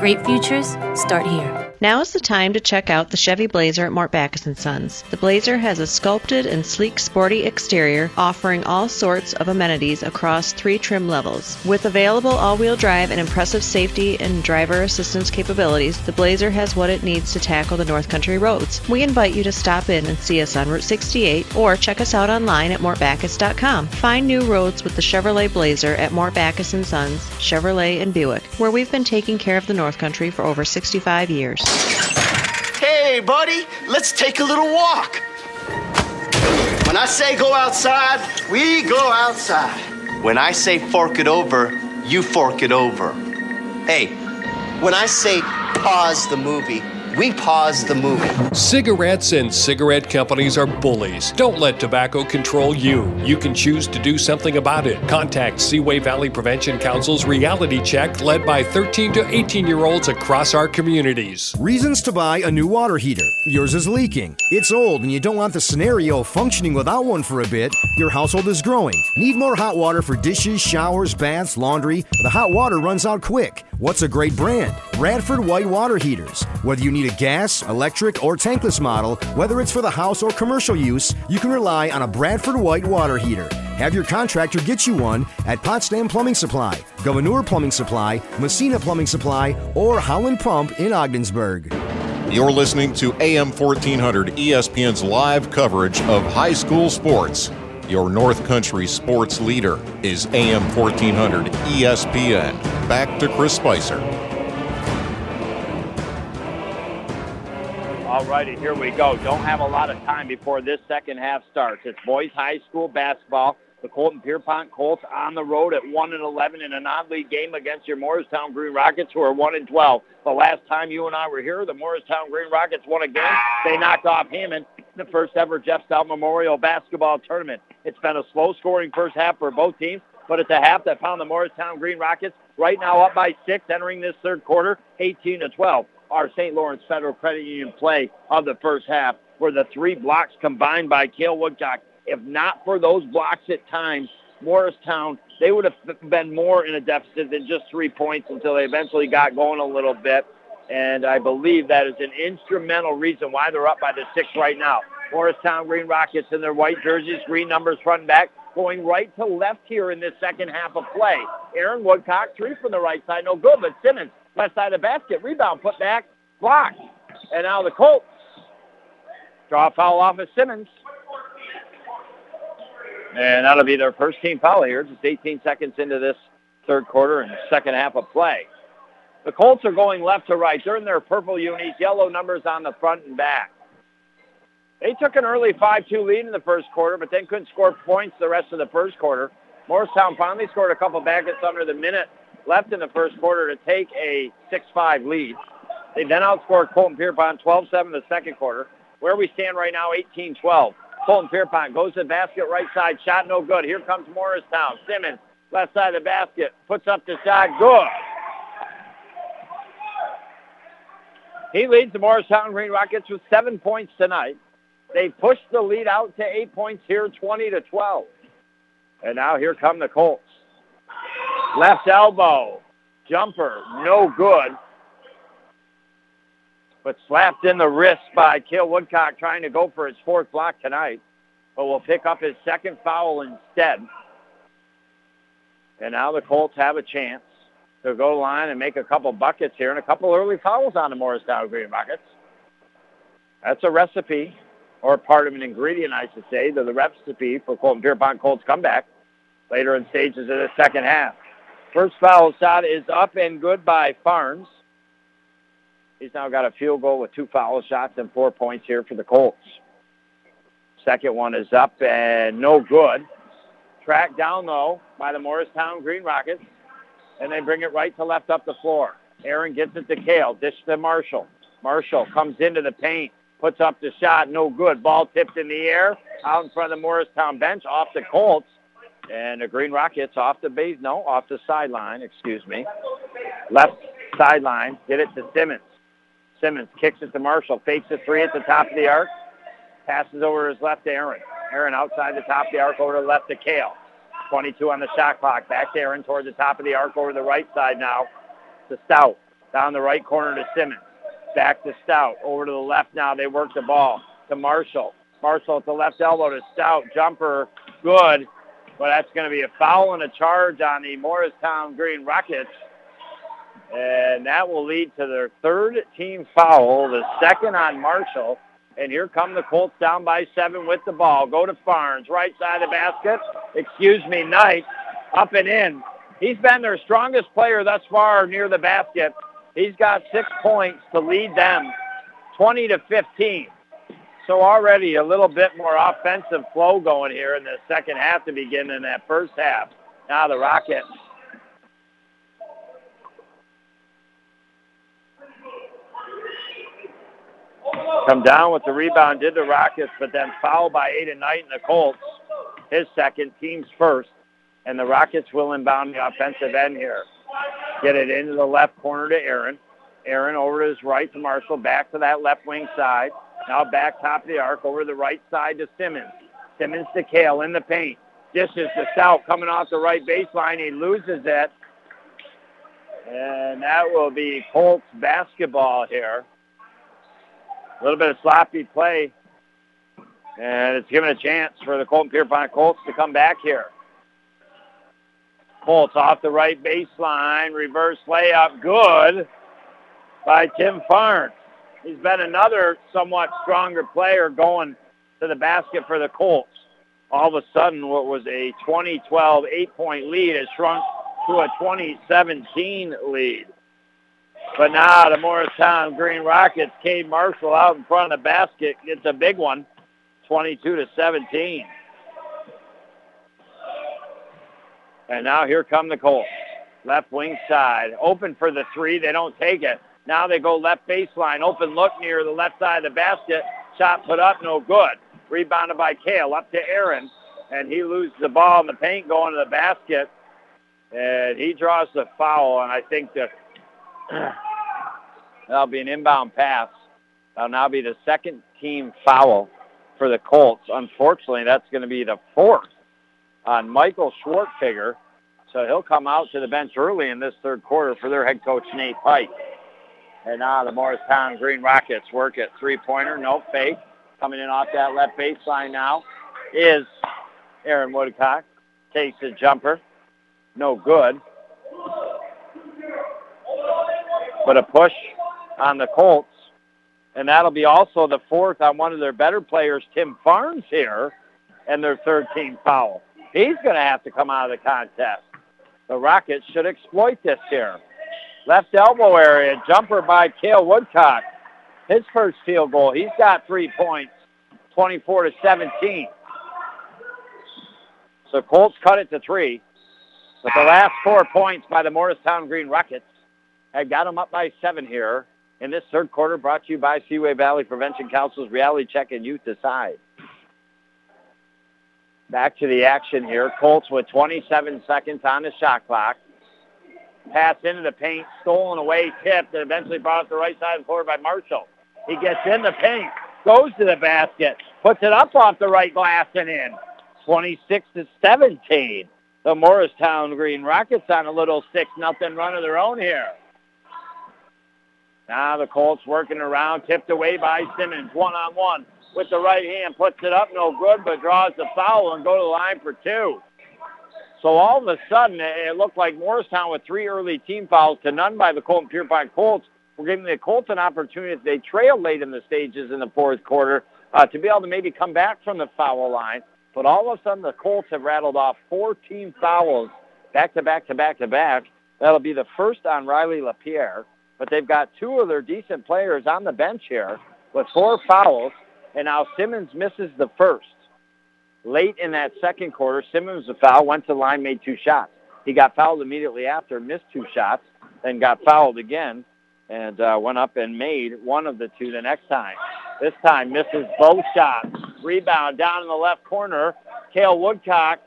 Great futures start here. Now is the time to check out the Chevy Blazer at Mort Backus & Sons. The Blazer has a sculpted and sleek sporty exterior offering all sorts of amenities across three trim levels. With available all-wheel drive and impressive safety and driver assistance capabilities, the Blazer has what it needs to tackle the North Country roads. We invite you to stop in and see us on Route 68 or check us out online at mortbackus.com. Find new roads with the Chevrolet Blazer at Mort Backus & Sons, Chevrolet and Buick, where we've been taking care of the North Country for over 65 years. Hey, buddy, let's take a little walk. When I say go outside, we go outside. When I say fork it over, you fork it over. Hey, when I say pause the movie, we pause the movie. Cigarettes and cigarette companies are bullies. Don't let tobacco control you. You can choose to do something about it. Contact Seaway Valley Prevention Council's reality check led by 13 to 18 year olds across our communities. Reasons to buy a new water heater. Yours is leaking. It's old and you don't want the scenario functioning without one for a bit. Your household is growing. Need more hot water for dishes, showers, baths, laundry. The hot water runs out quick. What's a great brand? Bradford White Water Heaters. Whether you need a gas, electric, or tankless model, whether it's for the house or commercial use, you can rely on a Bradford White water heater. Have your contractor get you one at Potsdam Plumbing Supply, Gouverneur Plumbing Supply, Massena Plumbing Supply, or Howland Pump in Ogdensburg. You're listening to AM 1400 ESPN's live coverage of high school sports. Your North Country sports leader is AM 1400 ESPN. Back to Chris Spicer. All righty, here we go. Don't have a lot of time before this second half starts. It's boys high school basketball. The Colton Pierrepont Colts on the road at 1 and 11 in a non-league game against your Morristown Green Rockets, who are 1 and 12. The last time you and I were here, the Morristown Green Rockets won a game. They knocked off Hammond the first ever Jeff Stout Memorial Basketball Tournament. It's been a slow-scoring first half for both teams, but it's a half that found the Morristown Green Rockets right now up by six, entering this third quarter, 18 to 12. Our St. Lawrence Federal Credit Union play of the first half were the three blocks combined by Cale Woodcock. If not for those blocks at times, Morristown, they would have been more in a deficit than just three points until they eventually got going a little bit. And I believe that is an instrumental reason why they're up by the six right now. Morristown Green Rockets in their white jerseys, green numbers front and back, going right to left here in this second half of play. Aaron Woodcock, three from the right side, no good, but Simmons, left side of the basket, rebound, put back, blocked. And now the Colts draw a foul off of Simmons. And that'll be their first team foul here, just 18 seconds into this third quarter and second half of play. The Colts are going left to right. They're in their purple unis, yellow numbers on the front and back. They took an early 5-2 lead in the first quarter, but then couldn't score points the rest of the first quarter. Morristown finally scored a couple baskets under the minute left in the first quarter to take a 6-5 lead. They then outscored Colton Pierrepont 12-7 the second quarter. Where we stand right now, 18-12. Colton Pierrepont goes to the basket, right side, shot no good. Here comes Morristown. Simmons, left side of the basket, puts up the shot, good. He leads the Morristown Green Rockets with seven points tonight. They pushed the lead out to eight points here, 20 to 12. And now here come the Colts. Left elbow, jumper, no good. But slapped in the wrist by Cale Woodcock trying to go for his fourth block tonight. But will pick up his second foul instead. And now the Colts have a chance to go line and make a couple buckets here and a couple early fouls on the Morristown Green Rockets. That's a recipe, or part of an ingredient, I should say, to the recipe for Colton Pierrepont Colts comeback later in stages of the second half. First foul shot is up and good by Farnes. He's now got a field goal with two foul shots and four points here for the Colts. Second one is up and no good. Tracked down, though, by the Morristown Green Rockets and they bring it right to left up the floor. Aaron gets it to Cale, dish to Marshall. Marshall comes into the paint, puts up the shot, no good. Ball tipped in the air, out in front of the Morristown bench, off the Colts. And the Green Rockets off the base, no, off the sideline, excuse me. Left sideline, get it to Simmons. Simmons kicks it to Marshall, fakes a three at the top of the arc, passes over his left to Aaron. Aaron outside the top of the arc over to the left to Cale. 22 on the shot clock. Back to Aaron toward the top of the arc over the right side now to Stout. Down the right corner to Simmons. Back to Stout. Over to the left now. They work the ball to Marshall. Marshall at the left elbow to Stout. Jumper. Good. But that's going to be a foul and a charge on the Morristown Green Rockets. And that will lead to their third team foul, the second on Marshall. And here come the Colts down by seven with the ball. Go to Farnes, right side of the basket. Excuse me, Knight, up and in. He's been their strongest player thus far near the basket. He's got six points to lead them, 20 to 15. So already a little bit more offensive flow going here in the second half to begin in that first half. Now the Rockets come down with the rebound, did the Rockets, but then fouled by Aiden Knight and the Colts. His second, team's first. And the Rockets will inbound the offensive end here. Get it into the left corner to Aaron. Aaron over to his right to Marshall, back to that left wing side. Now back top of the arc over the right side to Simmons. Simmons to Cale in the paint. Dishes to Stout coming off the right baseline. He loses it. And that will be Colts basketball here. A little bit of sloppy play. And it's given a chance for the Colton Pierrepont Colts to come back here. Colts off the right baseline. Reverse layup. Good by Tim Farnes. He's been another somewhat stronger player going to the basket for the Colts. All of a sudden, what was a 2012 eight-point lead has shrunk to a 2017 lead. But now the Morristown Green Rockets, Cade Marshall out in front of the basket, gets a big one, 22 to 17. And now here come the Colts. Left wing side. Open for the three. They don't take it. Now they go left baseline. Open look near the left side of the basket. Shot put up, no good. Rebounded by Cale. Up to Aaron. And he loses the ball in the paint going to the basket. And he draws the foul. And I think that that'll be an inbound pass. That'll now be the second team foul for the Colts. Unfortunately, that's going to be the fourth on Michael Schwartfigger. So he'll come out to the bench early in this third quarter for their head coach, Nate Pike. And now the Morristown Green Rockets work at three-pointer, no fake. Coming in off that left baseline now is Aaron Woodcock. Takes a jumper. No good. But a push on the Colts. And that'll be also the fourth on one of their better players, Tim Farnes here, and their third team foul. He's going to have to come out of the contest. The Rockets should exploit this here. Left elbow area, jumper by Cale Woodcock. His first field goal. He's got three points, 24 to 17. So Colts cut it to three. But the last four points by the Morristown Green Rockets had got them up by seven here in this third quarter brought to you by Seaway Valley Prevention Council's Reality Check and Youth Decide. Back to the action here. Colts with 27 seconds on the shot clock. Pass into the paint, stolen away, tipped, and eventually brought up the right side of the floor by Marshall. He gets in the paint, goes to the basket, puts it up off the right glass and in. 26 to 17. The Morristown Green Rockets on a little 6 nothing run of their own here. Now the Colts working around, tipped away by Simmons, one-on-one with the right hand, puts it up, no good, but draws the foul and go to the line for two. So all of a sudden, it looked like Morristown with three early team fouls to none by the Colton Pierrepont Colts. We're giving the Colts an opportunity if they trail late in the stages in the fourth quarter uh, to be able to maybe come back from the foul line. But all of a sudden, the Colts have rattled off four team fouls back to back to back to back. That'll be the first on Riley LaPierre. But they've got two of their decent players on the bench here with four fouls. And now Simmons misses the first. Late in that second quarter, Simmons the foul, went to the line, made two shots. He got fouled immediately after, missed two shots, then got fouled again, and uh, went up and made one of the two the next time. This time misses both shots. Rebound down in the left corner. Cale Woodcock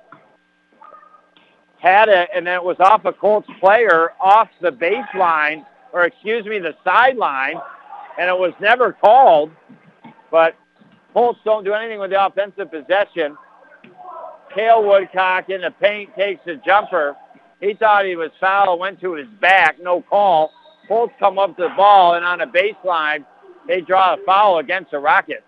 had it, and then it was off a Colts player off the baseline, or excuse me, the sideline, and it was never called. But Colts don't do anything with the offensive possession. Cale Woodcock in the paint takes a jumper. He thought he was fouled, went to his back, no call. Colts come up to the ball, and on a baseline, they draw a foul against the Rockets.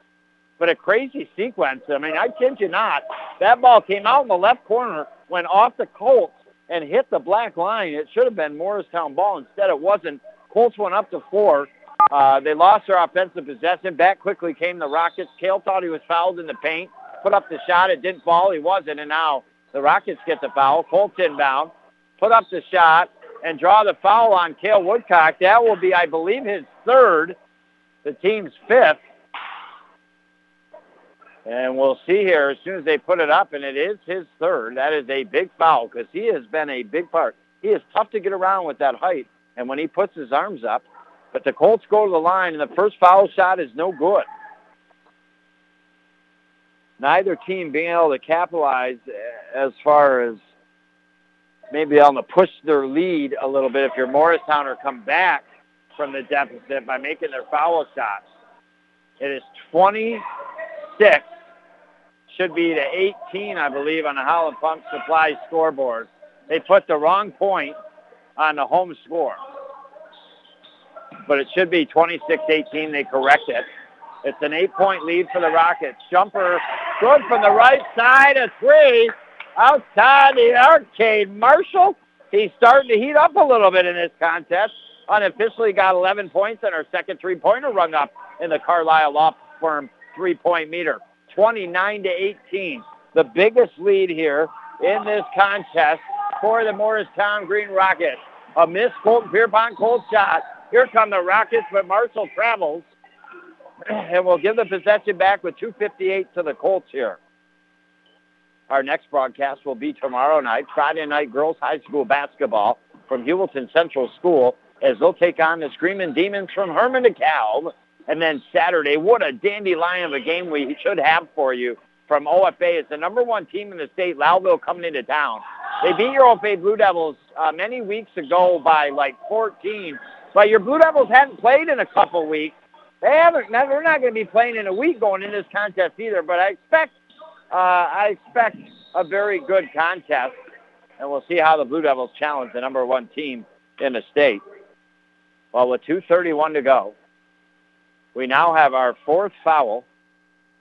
But a crazy sequence. I mean, I kid you not. That ball came out in the left corner, went off the Colts, and hit the black line. It should have been Morristown ball. Instead, it wasn't. Colts went up to four. Uh, they lost their offensive possession. Back quickly came the Rockets. Cale thought he was fouled in the paint. Put up the shot. It didn't fall. He wasn't. And now the Rockets get the foul. Colts inbound. Put up the shot and draw the foul on Cale Woodcock. That will be, I believe, his third, the team's fifth. And we'll see here as soon as they put it up, and it is his third. That is a big foul because he has been a big part. He is tough to get around with that height, and when he puts his arms up, but the Colts go to the line, and the first foul shot is no good. Neither team being able to capitalize as far as maybe able to push their lead a little bit if you're Morristown or come back from the deficit by making their foul shots. It is 26, should be to 18, I believe, on the Howland Pump Supply scoreboard. They put the wrong point on the home score. But it should be 26-18. They correct it. It's an eight-point lead for the Rockets. Jumper good from the right side, a three outside the arcade. Marshall, he's starting to heat up a little bit in this contest. Unofficially got 11 points and our second three-pointer rung up in the Carlisle Law Firm three-point meter. 29 to 18. The biggest lead here in this contest for the Morristown Green Rockets. A missed Colton Pierrepont Colt shot. Here come the Rockets, but Marshall travels. And we'll give the possession back with 2.58 to the Colts here. Our next broadcast will be tomorrow night, Friday night girls high school basketball from Heuvelton Central School as they'll take on the Screaming Demons from Hermon DeKalb. And then Saturday, what a dandelion of a game we should have for you from OFA. It's the number one team in the state, Lowville, coming into town. They beat your OFA Blue Devils uh, many weeks ago by like 14, but your Blue Devils hadn't played in a couple weeks. They haven't. They're not going to be playing in a week going in this contest either. But I expect, uh, I expect a very good contest, and we'll see how the Blue Devils challenge the number one team in the state. Well, with 2:31 to go, we now have our fourth foul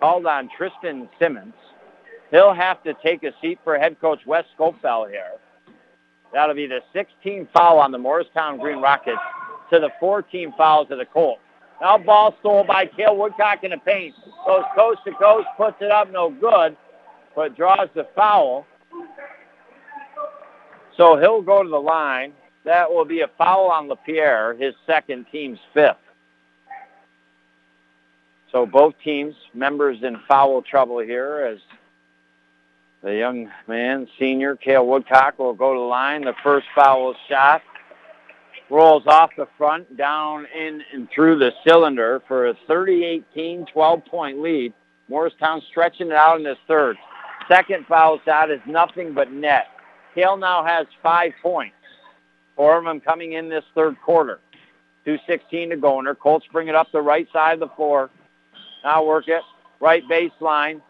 called on Tristan Simmons. He'll have to take a seat for head coach Wes Scopel here. That'll be the 16th foul on the Morristown Green Rockets to the 14 fouls of the Colts. Now ball stolen by Cale Woodcock in the paint. Goes coast to coast, puts it up, no good, but draws the foul. So he'll go to the line. That will be a foul on LaPierre, his second team's fifth. So both teams, members in foul trouble here as the young man, senior, Cale Woodcock, will go to the line. The first foul shot rolls off the front, down in and through the cylinder for a 30-18, 12-point lead. Morristown stretching it out in this third. Second foul shot is nothing but net. Cale now has five points. Four of them coming in this third quarter. 2.16 to go, and her Colts bring it up the right side of the floor. Now work it. Right baseline.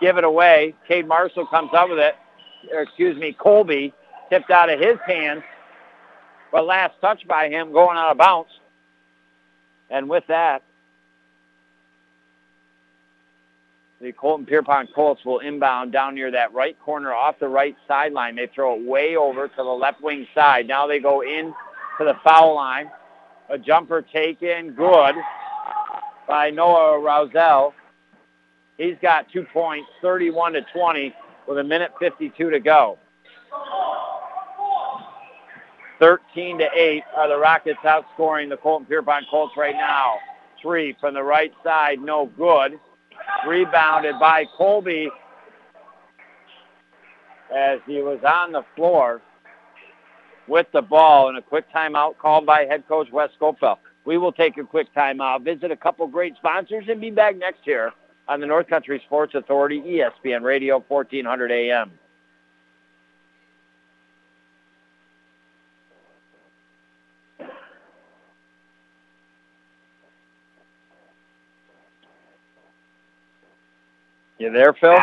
Give it away. Cade Marshall comes up with it. Or, excuse me, Colby tipped out of his hands. But last touch by him going out of bounds. And with that, the Colton Pierrepont Colts will inbound down near that right corner off the right sideline. They throw it way over to the left wing side. Now they go in to the foul line. A jumper taken, good by Noah Rousel. He's got two points, 31 to 20, with a minute 52 to go. 13 to 8 are the Rockets outscoring the Colton Pierrepont Colts right now. Three from the right side, no good. Rebounded by Colby as he was on the floor with the ball and a quick timeout called by head coach Wes Scopel. We will take a quick time out, visit a couple great sponsors, and be back next year on the North Country Sports Authority, ESPN Radio, 1400 AM. You there, Phil?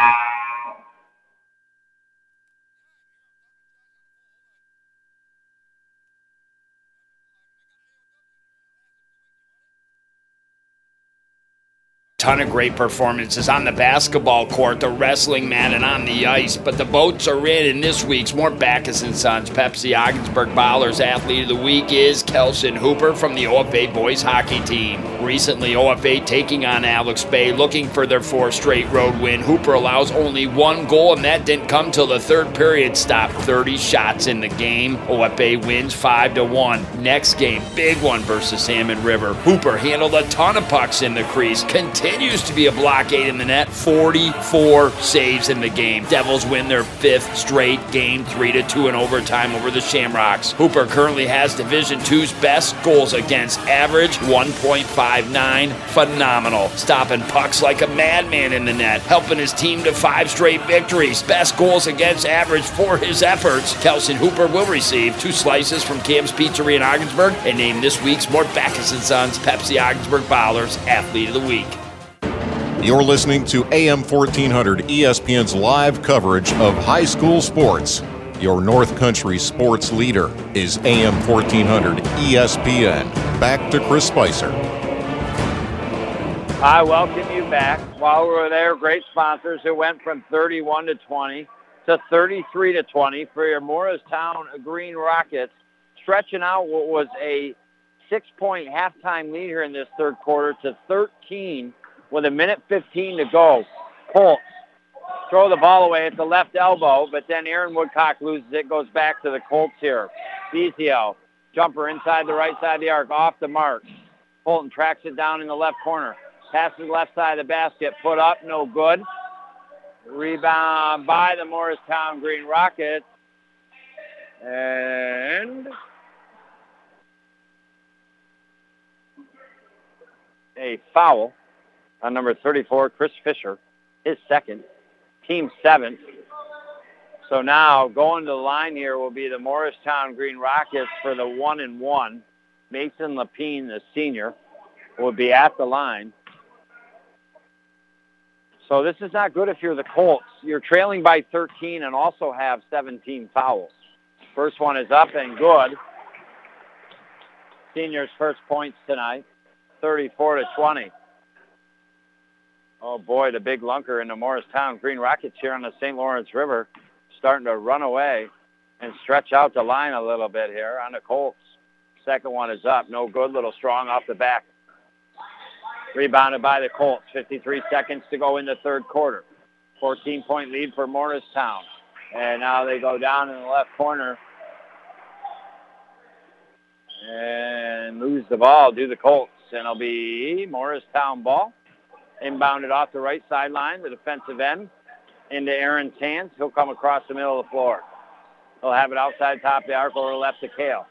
Ton of great performances on the basketball court, the wrestling mat, and on the ice. But the boats are in, this week's Mort Backus and Sons Pepsi Ogdensburg Ballers Athlete of the Week is Kelson Hooper from the OFA boys hockey team. Recently, OFA taking on Alex Bay, looking for their fourth straight road win. Hooper allows only one goal, and that didn't come till the third period. stop. 30 shots in the game. OFA wins five to one. Next game, big one versus Salmon River. Hooper handled a ton of pucks in the crease. Continue continues to be a blockade in the net. 44 saves in the game. Devils win their fifth straight game, 3 to 2 in overtime over the Shamrocks. Hooper currently has Division II's best goals against average, 1.59. Phenomenal. Stopping pucks like a madman in the net, helping his team to five straight victories. Best goals against average for his efforts. Kelson Hooper will receive two slices from Cam's Pizzeria in Ogdensburg and name this week's Mort Backus & Sons Pepsi Ogdensburg Bowlers Athlete of the Week. You're listening to AM 1400 ESPN's live coverage of high school sports. Your North Country sports leader is AM 1400 ESPN. Back to Chris Spicer. I welcome you back. While we were there, great sponsors who went from 31 to 20 to 33 to 20 for your Morristown Green Rockets, stretching out what was a six-point halftime lead here in this third quarter to 13 with a minute 15 to go. Colts throw the ball away at the left elbow, but then Aaron Woodcock loses it, goes back to the Colts here. Bezio, jumper inside the right side of the arc, off the mark. Colton tracks it down in the left corner. Passes left side of the basket, put up, no good. Rebound by the Morristown Green Rockets. And a foul on number 34, Chris Fisher, his second, team seventh. So now going to the line here will be the Morristown Green Rockets for the one and one. Mason Lapine, the senior, will be at the line. So this is not good if you're the Colts. You're trailing by 13 and also have 17 fouls. First one is up and good. Seniors' first points tonight, 34 to 20. Oh boy, the big lunker in the Morristown Green Rockets here on the St. Lawrence River starting to run away and stretch out the line a little bit here on the Colts. Second one is up. No good. Little strong off the back. Rebounded by the Colts. 53 seconds to go in the third quarter. 14-point lead for Morristown. And now they go down in the left corner and lose the ball, do the Colts. And it'll be Morristown ball. Inbounded off the right sideline, the defensive end, into Aaron's hands. He'll come across the middle of the floor. He'll have it outside top of the arc or left to Cale.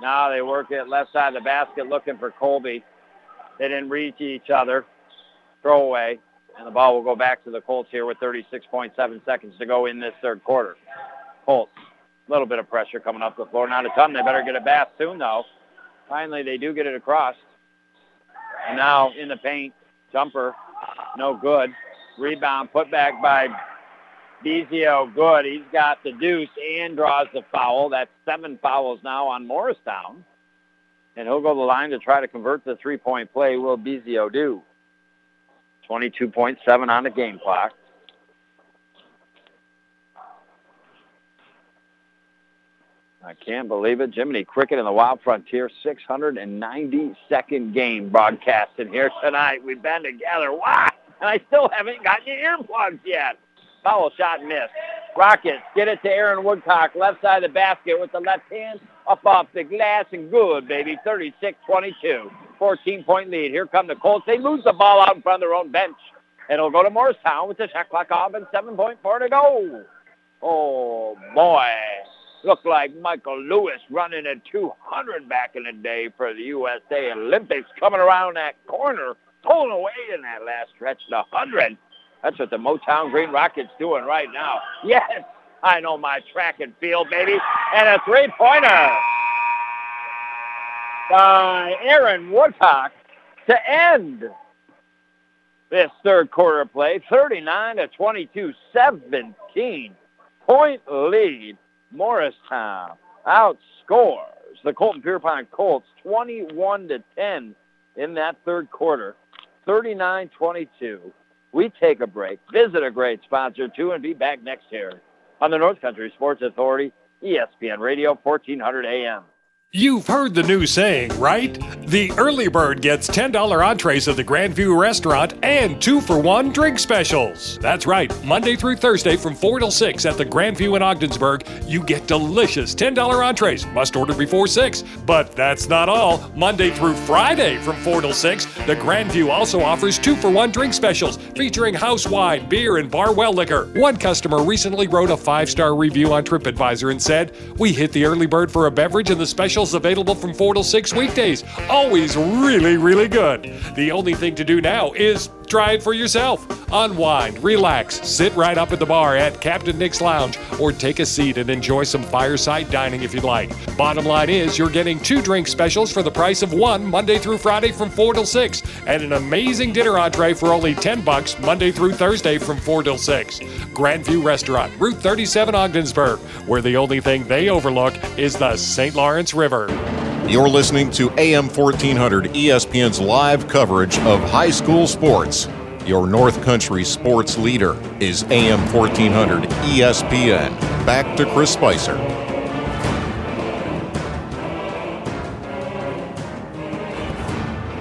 Now they work it left side of the basket looking for Colby. They didn't reach each other. Throw away. And the ball will go back to the Colts here with 36.7 seconds to go in this third quarter. Colts, a little bit of pressure coming up the floor. Not a ton. They better get a bath soon, though. Finally, they do get it across. And now in the paint, jumper, no good. Rebound put back by Bezio. Good. He's got the deuce and draws the foul. That's seven fouls now on Morristown. And he'll go to the line to try to convert the three-point play. Will Bezio do? 22.7 on the game clock. I can't believe it. Jiminy Cricket and the Wild Frontier, 692nd game broadcasted here tonight. We've been together. Why? And I still haven't gotten your earplugs yet. Foul shot missed. Rockets get it to Aaron Woodcock, left side of the basket with the left hand up off the glass and good, baby. 36-22. 14-point lead. Here come the Colts. They lose the ball out in front of their own bench. And it'll go to Morristown with the shot clock off and 7.4 to go. Oh, boy. Looked like Michael Lewis running at 200 back in the day for the USA Olympics coming around that corner, pulling away in that last stretch to 100. That's what the Motown Green Rockets doing right now. Yes, I know my track and field, baby. And a three-pointer by Aaron Woodcock to end this third quarter play. 39 to 22, 17 point lead. Morristown outscores the Colton Pierrepont Colts 21 to 10 in that third quarter. 39-22. We take a break, visit a great sponsor too, and be back next year on the North Country Sports Authority, ESPN Radio, 1400 AM. You've heard the new saying, right? The early bird gets $10 entrees at the Grandview restaurant and two for one drink specials. That's right. Monday through Thursday from 4 till 6 at the Grandview in Ogdensburg, you get delicious $10 entrees. Must order before 6. But that's not all. Monday through Friday from 4 till 6, the Grandview also offers two for one drink specials featuring house wine, beer, and bar well liquor. One customer recently wrote a five star review on TripAdvisor and said, We hit the early bird for a beverage and the available from 4 till 6 weekdays. Always really, really good. The only thing to do now is try it for yourself. Unwind, relax, sit right up at the bar at Captain Nick's Lounge, or take a seat and enjoy some fireside dining if you'd like. Bottom line is, you're getting two drink specials for the price of one Monday through Friday from 4 till 6, and an amazing dinner entree for only 10 bucks Monday through Thursday from 4 till 6. Grandview Restaurant, Route 37 Ogdensburg, where the only thing they overlook is the St. Lawrence River. You're listening to AM 1400 ESPN's live coverage of high school sports. Your North Country sports leader is AM 1400 ESPN. Back to Chris Spicer.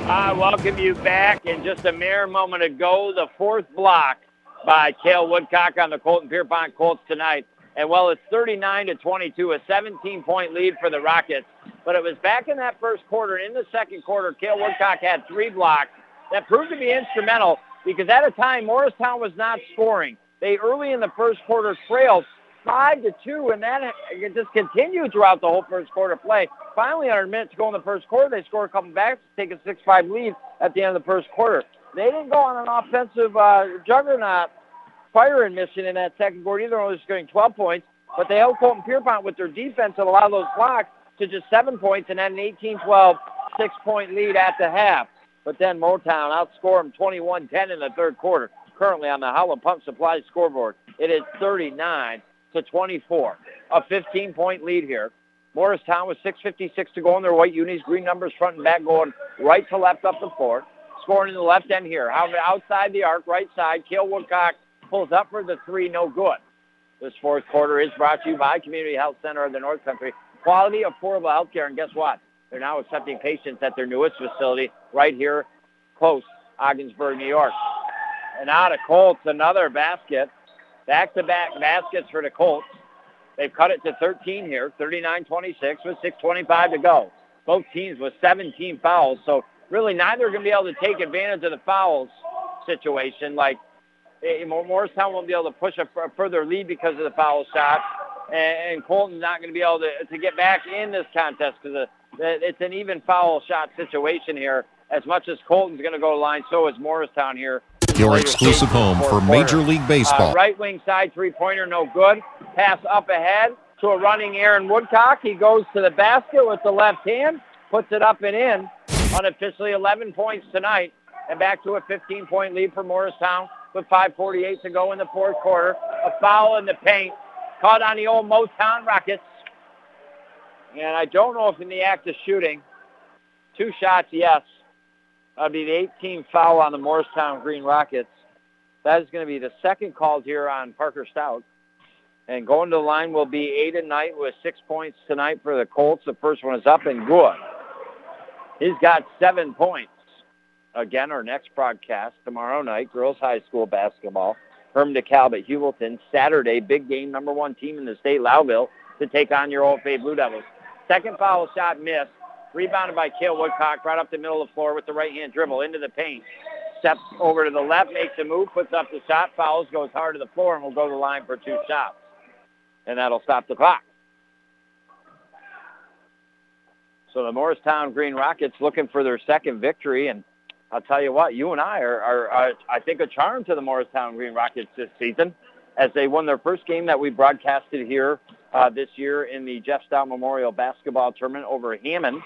I welcome you back. In just a mere moment ago, the fourth block by Cale Woodcock on the Colton Pierrepont Colts tonight. And well, it's 39 to 22, a 17-point lead for the Rockets. But it was back in that first quarter. In the second quarter, Cale Woodcock had three blocks that proved to be instrumental because at a time Morristown was not scoring. They early in the first quarter trailed five to two, and that just continued throughout the whole first quarter play. Finally, under a minute to go in the first quarter, they scored a couple backs to take a six-five lead at the end of the first quarter. They didn't go on an offensive uh, juggernaut firing mission in that second quarter either, only scoring 12 points, but they held Colton Pierrepont with their defense and allowed those blocks to just seven points and had an 18-12 six-point lead at the half. But then Motown outscored them 21-10 in the third quarter. Currently on the Howland Pump Supply scoreboard, it is 39 to 24, a 15-point lead here. Morristown with 6.56 to go in their white unis, green numbers front and back going right to left up the floor. Scoring in the left end here. Outside the arc, right side, Cale Woodcock pulls up for the three, no good. This fourth quarter is brought to you by Community Health Center of the North Country. Quality, affordable health care, and guess what? They're now accepting patients at their newest facility right here close, Ogdensburg, New York. And out of Colts, another basket. Back-to-back baskets for the Colts. They've cut it to 13 here, 39-26 with 6.25 to go. Both teams with 17 fouls, so really neither are going to be able to take advantage of the fouls situation. Like Morristown won't be able to push a, further lead because of the foul shot, and, and Colton's not going to be able to, to get back in this contest because it's an even foul shot situation here. As much as Colton's going to go to line, so is Morristown here. Your exclusive home for Major League Baseball. Uh, right wing side three-pointer, no good. Pass up ahead to a running Aaron Woodcock. He goes to the basket with the left hand, puts it up and in. Unofficially 11 points tonight, and back to a 15-point lead for Morristown with 5.48 to go in the fourth quarter. A foul in the paint. Caught on the old Motown Rockets. And I don't know if in the act of shooting, two shots, yes. That'd be the 18th foul on the Morristown Green Rockets. That is going to be the second called here on Parker Stout. And going to the line will be Aiden Knight with six points tonight for the Colts. The first one is up and good. He's got seven points. Again, our next broadcast tomorrow night, girls high school basketball. Hermon DeKalb at Heuvelton. Saturday, big game, number one team in the state, Lowville, to take on your Old OFA Blue Devils. Second foul shot missed. Rebounded by Cale Woodcock right up the middle of the floor with the right-hand dribble into the paint. Steps over to the left, makes a move, puts up the shot, fouls, goes hard to the floor, and will go to the line for two shots. And that'll stop the clock. So the Morristown Green Rockets looking for their second victory. And I'll tell you what, you and I are, are, are I think, a charm to the Morristown Green Rockets this season as they won their first game that we broadcasted here uh, this year in the Jeff Stout Memorial Basketball Tournament over Hammond.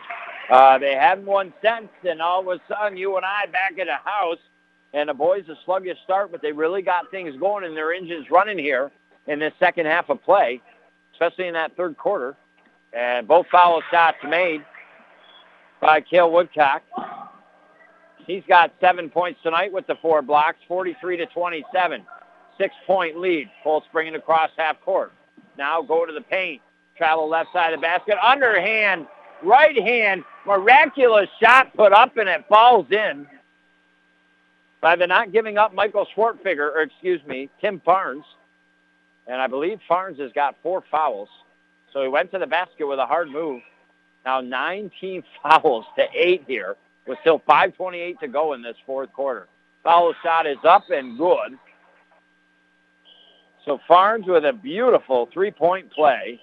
Uh, they hadn't won since, and all of a sudden, you and I back at the house, and the boys a sluggish start, but they really got things going and their engines running here in this second half of play, especially in that third quarter. And both foul shots made by Cale Woodcock. He's got seven points tonight with the four blocks, 43 to 27. Six-point lead. Colts bringing across half court. Now go to the paint. Travel left side of the basket. Underhand, right hand, miraculous shot put up and it falls in by the not giving up Michael Schwartfigger, or excuse me, Tim Farnes. And I believe Farnes has got four fouls. So he went to the basket with a hard move. Now 19 fouls to eight here with still 5.28 to go in this fourth quarter. Foul shot is up and good. So Farnes with a beautiful three-point play.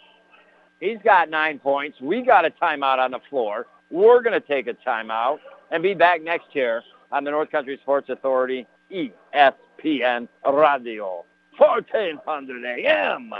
He's got nine points. We got a timeout on the floor. We're going to take a timeout and be back next year on the North Country Sports Authority ESPN Radio, 1400 AM.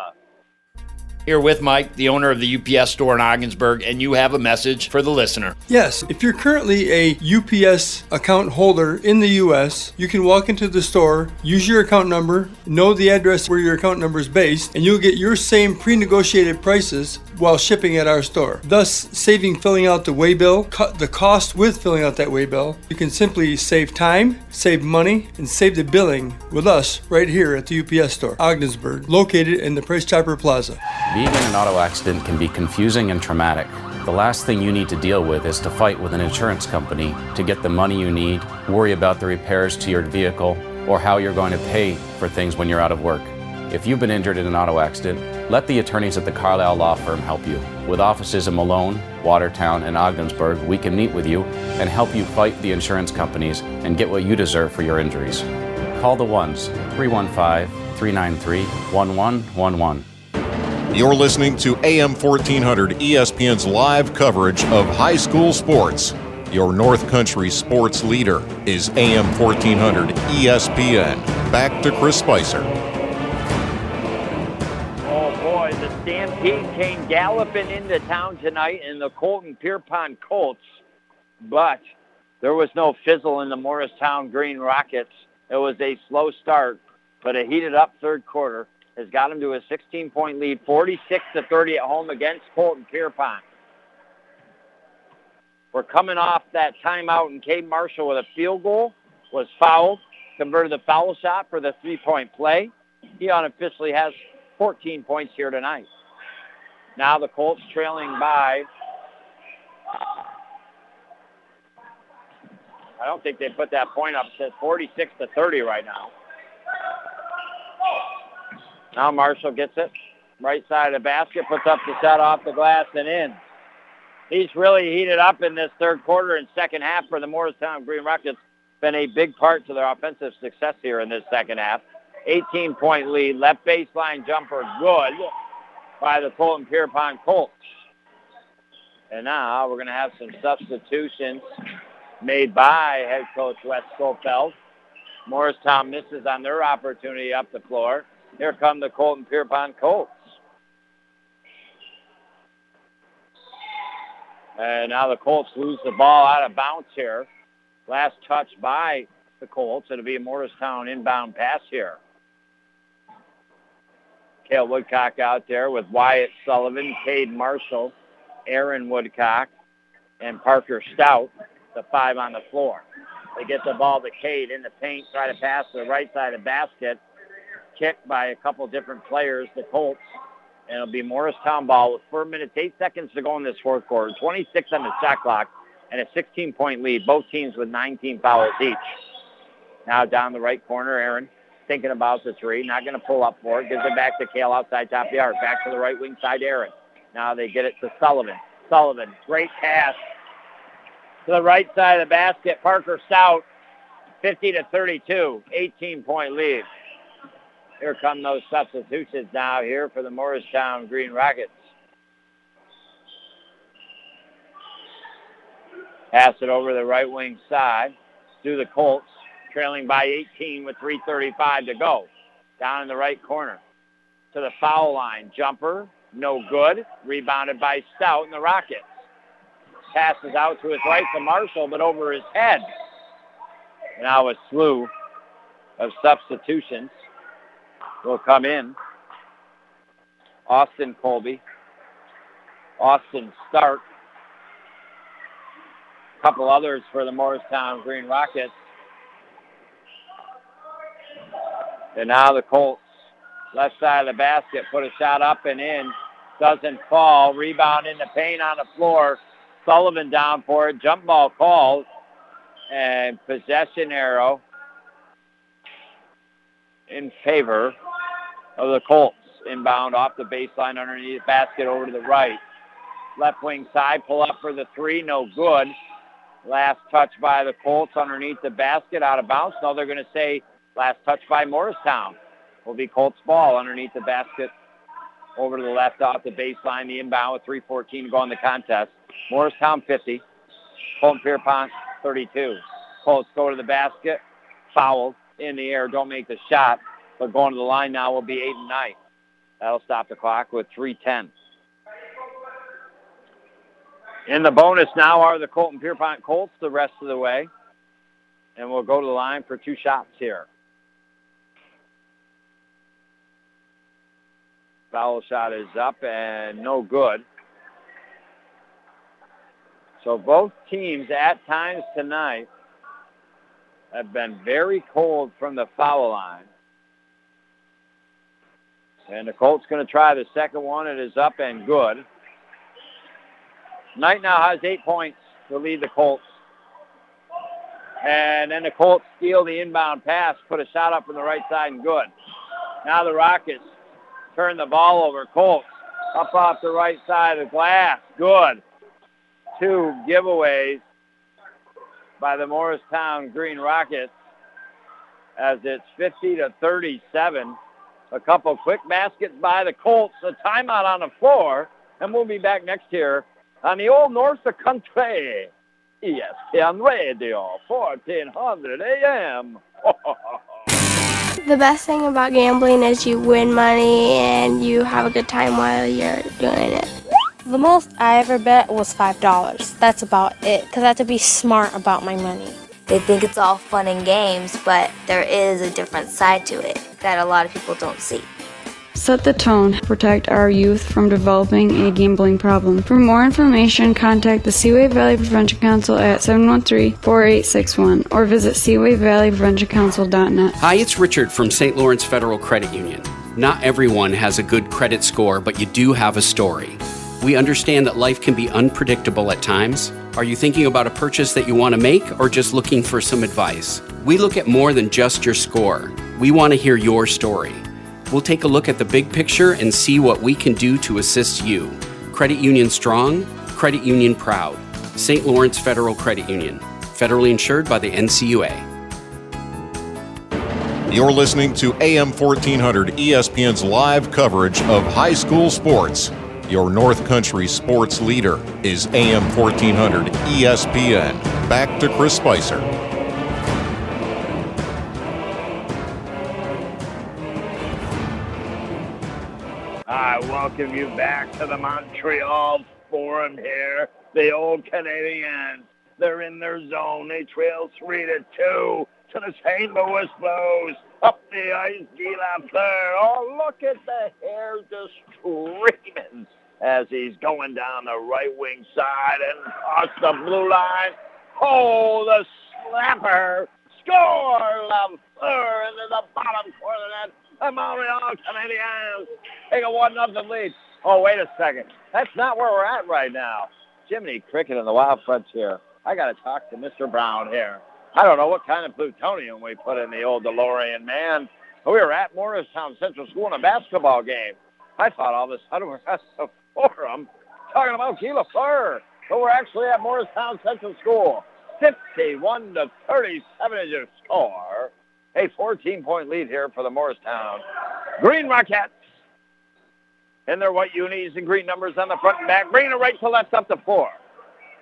Here with Mike, the owner of the UPS store in Ogdensburg, and you have a message for the listener. Yes, if you're currently a UPS account holder in the US, you can walk into the store, use your account number, know the address where your account number is based, and you'll get your same pre negotiated prices while shipping at our store, thus saving filling out the waybill, cut the cost with filling out that waybill. You can simply save time, save money, and save the billing with us right here at the UPS store, Ogdensburg, located in the Price Chopper Plaza. Being in an auto accident can be confusing and traumatic. The last thing you need to deal with is to fight with an insurance company to get the money you need, worry about the repairs to your vehicle, or how you're going to pay for things when you're out of work. If you've been injured in an auto accident, Let the attorneys at the Carlisle Law Firm help you. With offices in Malone, Watertown, and Ogdensburg, we can meet with you and help you fight the insurance companies and get what you deserve for your injuries. Call the ones 315 393 1111. You're listening to AM 1400 ESPN's live coverage of high school sports. Your North Country sports leader is AM 1400 ESPN. Back to Chris Spicer. Oh boy, the Stampede came galloping into town tonight in the Colton Pierrepont Colts, but there was no fizzle in the Morristown Green Rockets. It was a slow start, but a heated up third quarter has got him to a 16-point lead, 46 to 30 at home against Colton Pierrepont. We're coming off that timeout, and Cade Marshall with a field goal was fouled, converted the foul shot for the three-point play. He unofficially has 14 points here tonight. Now the Colts trailing by. I don't think they put that point up. It says 46 to 30 right now. Now Marshall gets it. Right side of the basket, puts up the shot off the glass and in. He's really heated up in this third quarter and second half for the Morristown Green Rockets. Been a big part to their offensive success here in this second half. 18-point lead. Left baseline jumper good by the Colton Pierrepont Colts. And now we're going to have some substitutions made by head coach Wes Schofeld. Morristown misses on their opportunity up the floor. Here come the Colton Pierrepont Colts. And now the Colts lose the ball out of bounds here. Last touch by the Colts. It'll be a Morristown inbound pass here. Cale Woodcock out there with Wyatt Sullivan, Cade Marshall, Aaron Woodcock, and Parker Stout, the five on the floor. They get the ball to Cade in the paint, try to pass to the right side of the basket. Kicked by a couple different players, the Colts. And it'll be Morristown ball with four minutes, eight seconds to go in this fourth quarter. 26 on the shot clock and a 16-point lead. Both teams with 19 fouls each. Now down the right corner, Aaron thinking about the three, not going to pull up for it. Gives it back to Cale outside top arc. Back to the right wing side, Aaron. Now they get it to Sullivan. Sullivan, great pass to the right side of the basket. Parker Stout, 50 to 32, 18-point lead. Here come those substitutions now here for the Morristown Green Rockets. Pass it over the right wing side to the Colts, trailing by 18 with 3.35 to go. Down in the right corner to the foul line. Jumper, no good. Rebounded by Stout and the Rockets. Passes out to his right to Marshall, but over his head. Now a slew of substitutions will come in. Austin Colby, Austin Stark, a couple others for the Morristown Green Rockets. And now the Colts, left side of the basket, put a shot up and in. Doesn't fall. Rebound in the paint on the floor. Sullivan down for it. Jump ball called. And possession arrow in favor of the Colts. Inbound off the baseline underneath the basket over to the right. Left wing side, pull up for the three, no good. Last touch by the Colts underneath the basket, out of bounds. Now they're going to say last touch by Morristown. Will be Colts ball underneath the basket over to the left off the baseline. The inbound with 3.14 to go in the contest. Morristown 50. Colton Pierrepont 32. Colts go to the basket. Fouled in the air. Don't make the shot. But going to the line now will be eight and nine. That'll stop the clock with 3.10. In the bonus now are the Colton Pierrepont Colts the rest of the way. And we'll go to the line for two shots here. Foul shot is up and no good. So both teams at times tonight have been very cold from the foul line. And the Colts going to try the second one. It is up and good. Knight now has eight points to lead the Colts. And then the Colts steal the inbound pass, put a shot up from the right side and good. Now the Rockets turn the ball over. Colts up off the right side of the glass. Good. Two giveaways by the Morristown Green Rockets as it's 50 to 37. A couple quick baskets by the Colts. A timeout on the floor. And we'll be back next year on the old North of Country. ESPN Radio, 1400 AM. The best thing about gambling is you win money and you have a good time while you're doing it. The most I ever bet was $5. That's about it, because I have to be smart about my money. They think it's all fun and games, but there is a different side to it that a lot of people don't see. Set the tone. Protect our youth from developing a gambling problem. For more information, contact the Seaway Valley Prevention Council at 713-4861 or visit seawayvalleypreventioncouncil.net. Hi, it's Richard from St. Lawrence Federal Credit Union. Not everyone has a good credit score, but you do have a story. We understand that life can be unpredictable at times. Are you thinking about a purchase that you want to make or just looking for some advice? We look at more than just your score. We want to hear your story. We'll take a look at the big picture and see what we can do to assist you. Credit Union Strong, Credit Union Proud. St. Lawrence Federal Credit Union. Federally insured by the NCUA. You're listening to AM 1400 ESPN's live coverage of high school sports. Your North Country sports leader is AM 1400 ESPN. Back to Chris Spicer. I welcome you back to the Montreal Forum here. The old Canadiens, they're in their zone. They trail three to two to the St. Louis Blues. Up the ice, Guy Lafleur. Oh, look at the hair just streaming as he's going down the right wing side and across the blue line. Oh, the slapper. Score, Lafleur into the bottom corner of. The Montreal Canadiens take a one nothing lead. Oh, wait a second. That's not where we're at right now. Jiminy Cricket and the Wild Frontier. I got to talk to Mr. Brown here. I don't know what kind of plutonium we put in the old DeLorean, man. We were at Morristown Central School in a basketball game. I thought all this sudden we're forum talking about Lafleur, but we're actually at Morristown Central School. 51 to 37 is your score. A 14-point lead here for the Morristown Green Rockets. In their white unis and green numbers on the front and back. Bringing it right to left up to four.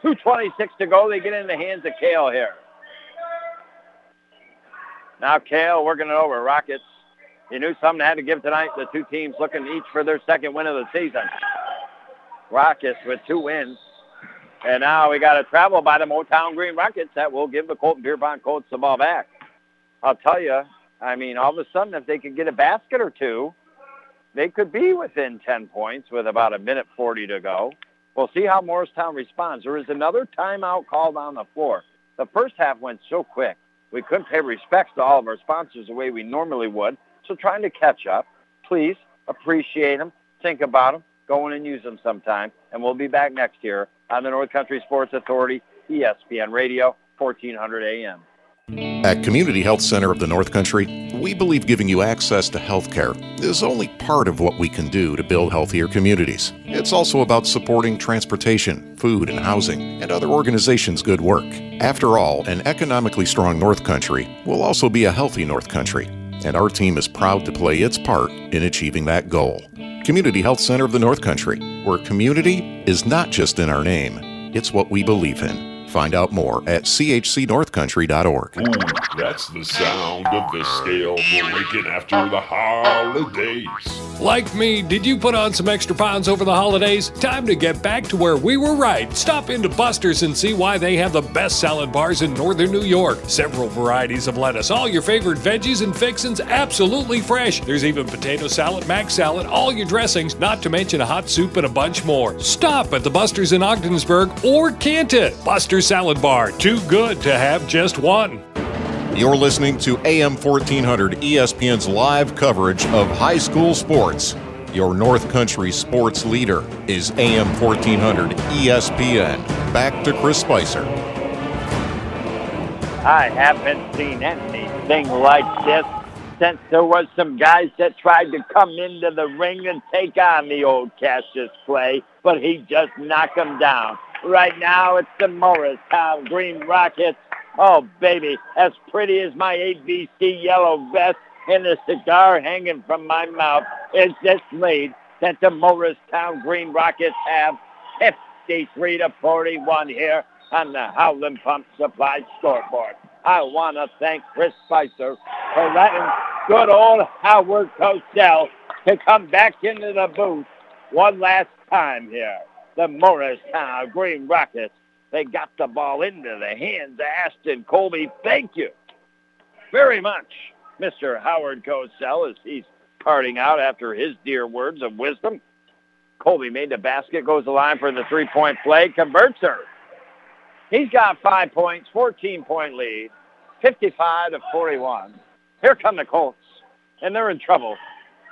2.26 to go. They get in the hands of Cale here. Now Cale working it over. Rockets. You knew something had to give tonight. The two teams looking each for their second win of the season. Rockets with two wins. And now we got a travel by the Motown Green Rockets that will give the Colton Pierrepont Colts the ball back. I'll tell you, I mean, all of a sudden, if they could get a basket or two, they could be within 10 points with about a minute 40 to go. We'll see how Morristown responds. There is another timeout called on the floor. The first half went so quick. We couldn't pay respects to all of our sponsors the way we normally would. So trying to catch up. Please appreciate them. Think about them. Go in and use them sometime. And we'll be back next year on the North Country Sports Authority, ESPN Radio, 1400 AM. At Community Health Center of the North Country, we believe giving you access to health care is only part of what we can do to build healthier communities. It's also about supporting transportation, food, and housing, and other organizations' good work. After all, an economically strong North Country will also be a healthy North Country, and our team is proud to play its part in achieving that goal. Community Health Center of the North Country, where community is not just in our name, it's what we believe in. Find out more at chcnorthcountry.org. That's the sound of the scale breaking after the holidays. Like me, did you put on some extra pounds over the holidays? Time to get back to where we were right. Stop into Buster's and see why they have the best salad bars in northern New York. Several varieties of lettuce, all your favorite veggies and fixins absolutely fresh. There's even potato salad, mac salad, all your dressings, not to mention a hot soup and a bunch more. Stop at the Buster's in Ogdensburg or Canton. Buster's Salad Bar, too good to have just one. You're listening to AM 1400 ESPN's live coverage of high school sports. Your North Country sports leader is AM 1400 ESPN. Back to Chris Spicer. I haven't seen anything like this since there was some guys that tried to come into the ring and take on the old Cassius Clay, but he just knocked them down. Right now, it's the Morristown Green Rockets. Oh, baby, as pretty as my ABC yellow vest and the cigar hanging from my mouth is this lead that the Morristown Green Rockets have 53 to 41 here on the Howland Pump Supply scoreboard. I want to thank Chris Spicer for letting good old Howard Cosell to come back into the booth one last time here. The Morristown Green Rockets, they got the ball into the hands of Ashton Colby. Thank you very much, Mr. Howard Cosell, as he's parting out after his dear words of wisdom. Colby made the basket, goes the line for the three-point play, converts her. He's got five points, 14-point lead, 55 to 41. Here come the Colts, and they're in trouble.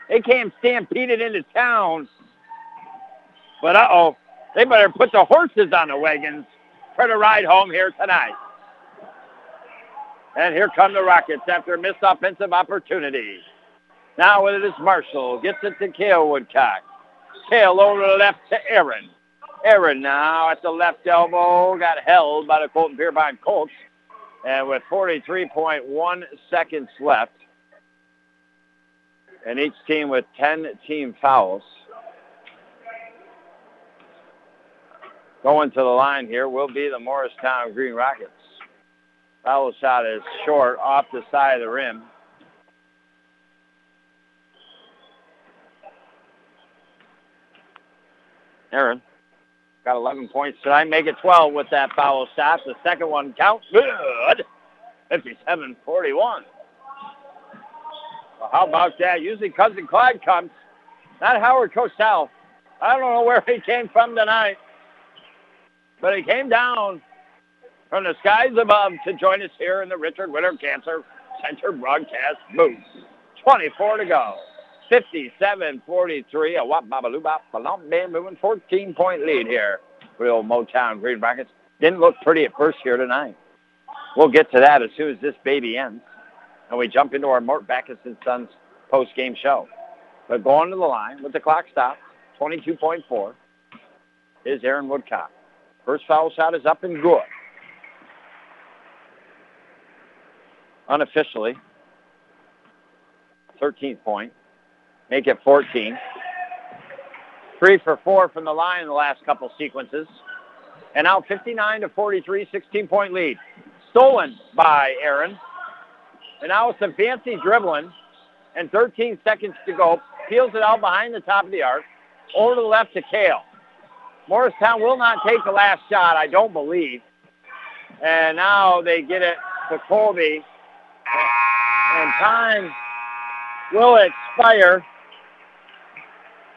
They came stampeded into town, but uh-oh, they better put the horses on the wagons for the ride home here tonight. And here come the Rockets after a missed offensive opportunity. Now with it is Marshall. Gets it to Cale Woodcock. Cale over the left to Aaron. Aaron now at the left elbow. Got held by the Colton Pierrepont Colts. And with 43.1 seconds left, and each team with 10 team fouls, going to the line here will be the Morristown Green Rockets. Foul shot is short off the side of the rim. Aaron got 11 points tonight. Make it 12 with that foul shot. The second one counts. Good. 57-41. Well, how about that? Usually Cousin Clyde comes. Not Howard Cosell. I don't know where he came from tonight. But he came down from the skies above to join us here in the Richard Winter Cancer Center broadcast booth. 24 to go. 57-43. A wop babaloo bop balum bam moving 14 point lead here for the old Motown Green Rockets. Didn't look pretty at first here tonight. We'll get to that as soon as this baby ends. And we jump into our Mort Backus and Sons post-game show. But going to the line with the clock stopped, 22.4, is Aaron Woodcock. First foul shot is up and good. Unofficially, 13th point make it 14. Three for four from the line in the last couple sequences. And now 59 to 43, 16-point lead. Stolen by Aaron. And now some fancy dribbling and 13 seconds to go, peels it out behind the top of the arc. Over to the left to Cale. Morristown will not take the last shot, I don't believe. And now they get it to Colby. And time will expire.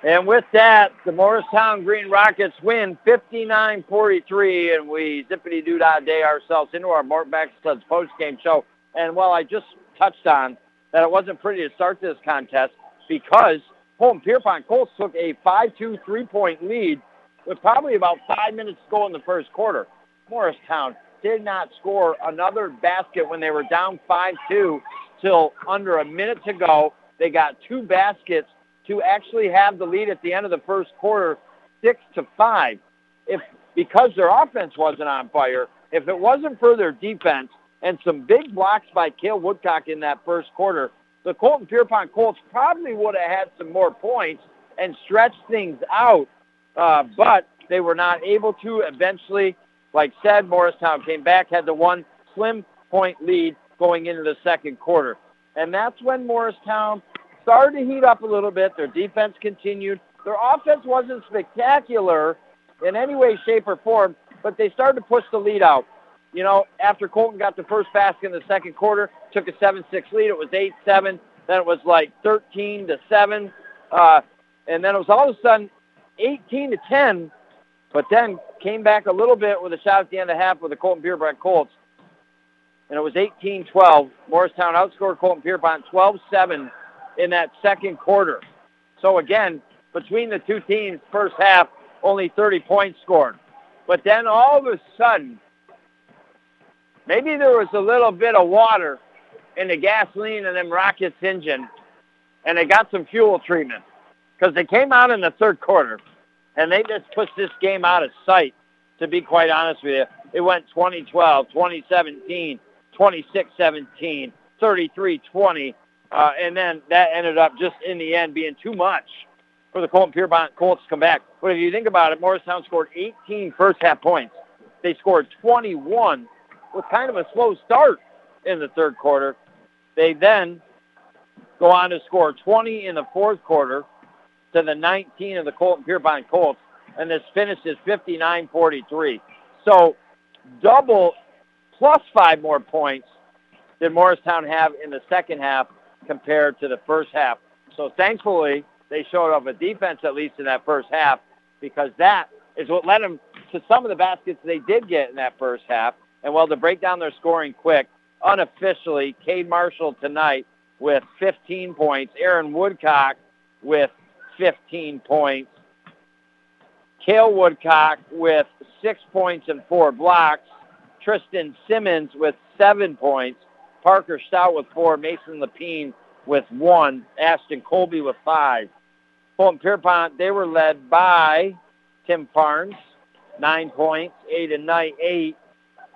And with that, the Morristown Green Rockets win 59-43, and we zippity-doo-dah-day ourselves into our Mort Backus post-game show. And while I just touched on that it wasn't pretty to start this contest because Colton Pierrepont Colts took a 5-2 three-point lead with probably about five minutes to go in the first quarter. Morristown did not score another basket when they were down 5-2 till under a minute to go. They got two baskets to actually have the lead at the end of the first quarter, six to five. If because their offense wasn't on fire, if it wasn't for their defense and some big blocks by Cale Woodcock in that first quarter, the Colton Pierrepont Colts probably would have had some more points and stretched things out. Uh, but they were not able to. Eventually, like said, Morristown came back, had the one slim point lead going into the second quarter. And that's when Morristown started to heat up a little bit. Their defense continued. Their offense wasn't spectacular in any way, shape, or form, but they started to push the lead out. You know, after Colton got the first basket in the second quarter, took a 7-6 lead. It was 8-7. Then it was like 13 to 7. Uh, and then it was all of a sudden 18 to 10, but then came back a little bit with a shot at the end of the half with the Colton Pierrepont Colts. And it was 18-12. Morristown outscored Colton Pierrepont 12-7 in that second quarter. So again, between the two teams, first half, only 30 points scored. But then all of a sudden, maybe there was a little bit of water in the gasoline in them rockets engine, and they got some fuel treatment because they came out in the third quarter, and they just pushed this game out of sight. To be quite honest with you, it went 2012, 2017, 26-17, 33-20, uh, and then that ended up just in the end being too much for the Colton Pierrepont Colts to come back. But if you think about it, Morristown scored 18 first half points. They scored 21 with kind of a slow start in the third quarter. They then go on to score 20 in the fourth quarter to the 19 of the Colton Pierrepont Colts, and this finishes 59-43. So double plus five more points did Morristown have in the second half compared to the first half. So thankfully, they showed up a defense at least in that first half because that is what led them to some of the baskets they did get in that first half. And well, to break down their scoring quick, unofficially, Cade Marshall tonight with 15 points, Aaron Woodcock with 15 points, Cale Woodcock with six points and four blocks, Tristan Simmons with seven points, Parker Stout with four, Mason Lapine with one, Ashton Colby with five. Colton Pierrepont, they were led by Tim Farnes, nine points, Aiden Knight, eight,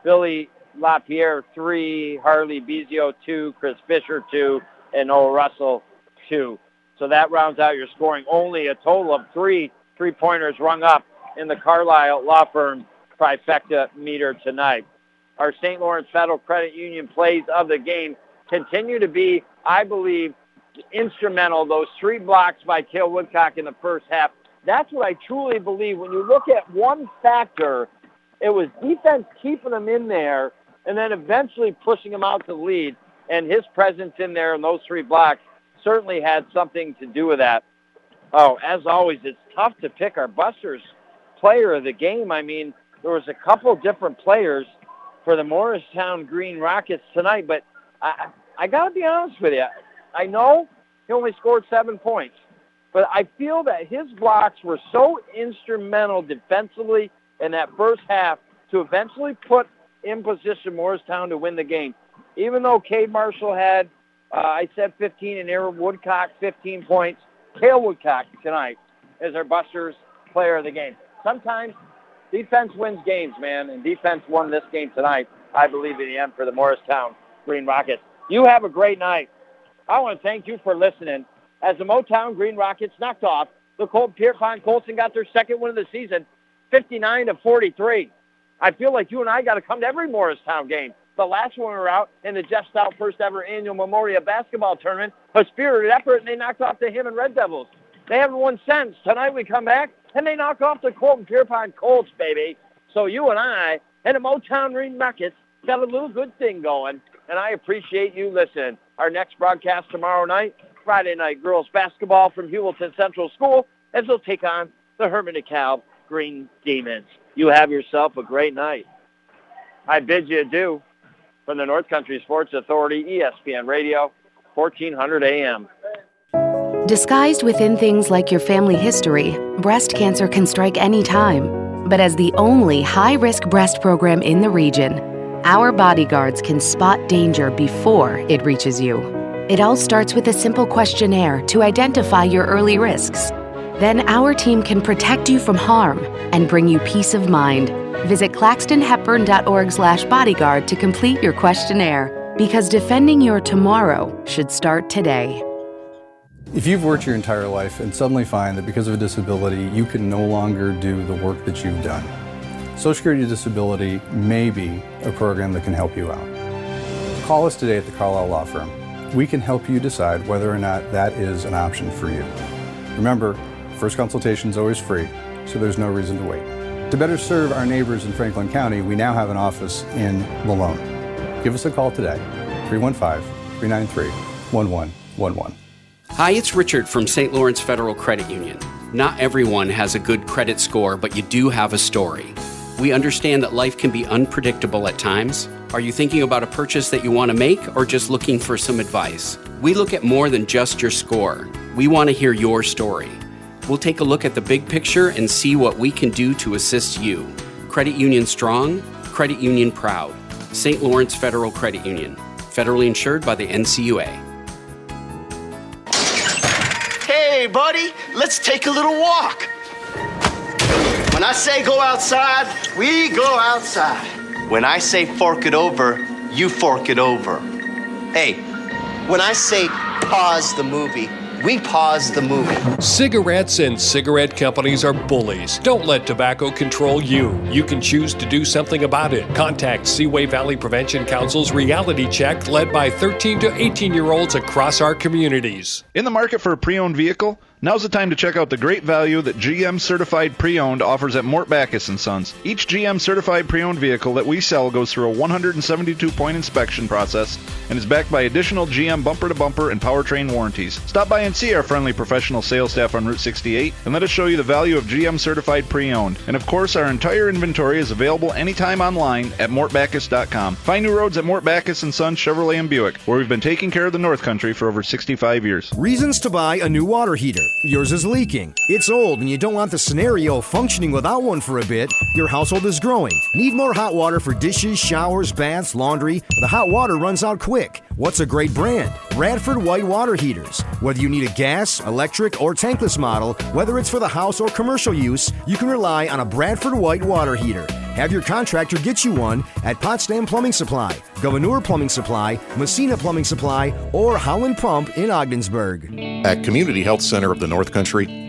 Billy LaPierre, three, Harley Bizio, two, Chris Fisher, two, and Noah Russell, two. So that rounds out your scoring. Only a total of three three-pointers rung up in the Carlisle Law Firm trifecta meter tonight. Our St. Lawrence Federal Credit Union plays of the game continue to be, I believe, instrumental. Those three blocks by Cale Woodcock in the first half. That's what I truly believe. When you look at one factor, it was defense keeping them in there and then eventually pushing them out to lead. And his presence in there and those three blocks certainly had something to do with that. Oh, as always, it's tough to pick our Busters player of the game. I mean, there was a couple different players for the Morristown Green Rockets tonight, but I, I got to be honest with you. I know he only scored seven points, but I feel that his blocks were so instrumental defensively in that first half to eventually put in position Morristown to win the game. Even though Cade Marshall had, uh, I said 15, and Aaron Woodcock 15 points, Cale Woodcock tonight is our Busters player of the game. Sometimes defense wins games, man, and defense won this game tonight, I believe, in the end for the Morristown Green Rockets. You have a great night. I want to thank you for listening. As the Motown Green Rockets knocked off, the Colt Pierrepont Colts and got their second win of the season, 59 to 43. I feel like you and I got to come to every Morristown game. The last one we were out in the Jeff Stout first ever annual Memorial Basketball Tournament, a spirited effort, and they knocked off the Hammond Red Devils. They haven't won since. Tonight we come back, and they knock off the Colton Pierrepont Colts, baby. So you and I and the Motown Green Rockets got a little good thing going, and I appreciate you listening. Our next broadcast tomorrow night, Friday night girls basketball from Heuvelton Central School, as they'll take on the Hermon DeKalb Green Demons. You have yourself a great night. I bid you adieu from the North Country Sports Authority, ESPN Radio, 1400 AM. Disguised within things like your family history, breast cancer can strike any time. But as the only high risk breast program in the region, our bodyguards can spot danger before it reaches you. It all starts with a simple questionnaire to identify your early risks. Then our team can protect you from harm and bring you peace of mind. Visit claxtonhepburn.org slash bodyguard to complete your questionnaire because defending your tomorrow should start today. If you've worked your entire life and suddenly find that because of a disability you can no longer do the work that you've done, Social Security Disability may be a program that can help you out. Call us today at the Carlisle Law Firm. We can help you decide whether or not that is an option for you. Remember, first consultation is always free, so there's no reason to wait. To better serve our neighbors in Franklin County, we now have an office in Malone. Give us a call today, 315 393 1111. Hi, it's Richard from St. Lawrence Federal Credit Union. Not everyone has a good credit score, but you do have a story. We understand that life can be unpredictable at times. Are you thinking about a purchase that you want to make or just looking for some advice? We look at more than just your score. We want to hear your story. We'll take a look at the big picture and see what we can do to assist you. Credit Union Strong, Credit Union Proud. St. Lawrence Federal Credit Union. federally insured by the NCUA. Hey, buddy, let's take a little walk. When I say go outside, we go outside. When I say fork it over, you fork it over. Hey, when I say pause the movie, we pause the movie. Cigarettes and cigarette companies are bullies. Don't let tobacco control you. You can choose to do something about it. Contact Seaway Valley Prevention Council's reality check led by 13 to 18 year olds across our communities. In the market for a pre owned vehicle? Now's the time to check out the great value that GM Certified Pre-Owned offers at Mort Backus & Sons. Each GM Certified Pre-Owned vehicle that we sell goes through a 172-point inspection process and is backed by additional GM bumper-to-bumper and powertrain warranties. Stop by and see our friendly professional sales staff on Route 68 and let us show you the value of GM Certified Pre-Owned. And of course, our entire inventory is available anytime online at mortbackus.com. Find new roads at Mort Backus & Sons Chevrolet and Buick, where we've been taking care of the North Country for over 65 years. Reasons to buy a new water heater. Yours is leaking. It's old and you don't want the scenario functioning without one for a bit. Your household is growing. Need more hot water for dishes, showers, baths, laundry. The hot water runs out quick. What's a great brand? Bradford White Water Heaters. Whether you need a gas, electric, or tankless model, whether it's for the house or commercial use, you can rely on a Bradford White Water Heater. Have your contractor get you one at Potsdam Plumbing Supply, Gouverneur Plumbing Supply, Massena Plumbing Supply, or Howland Pump in Ogdensburg. At Community Health Center of the North Country,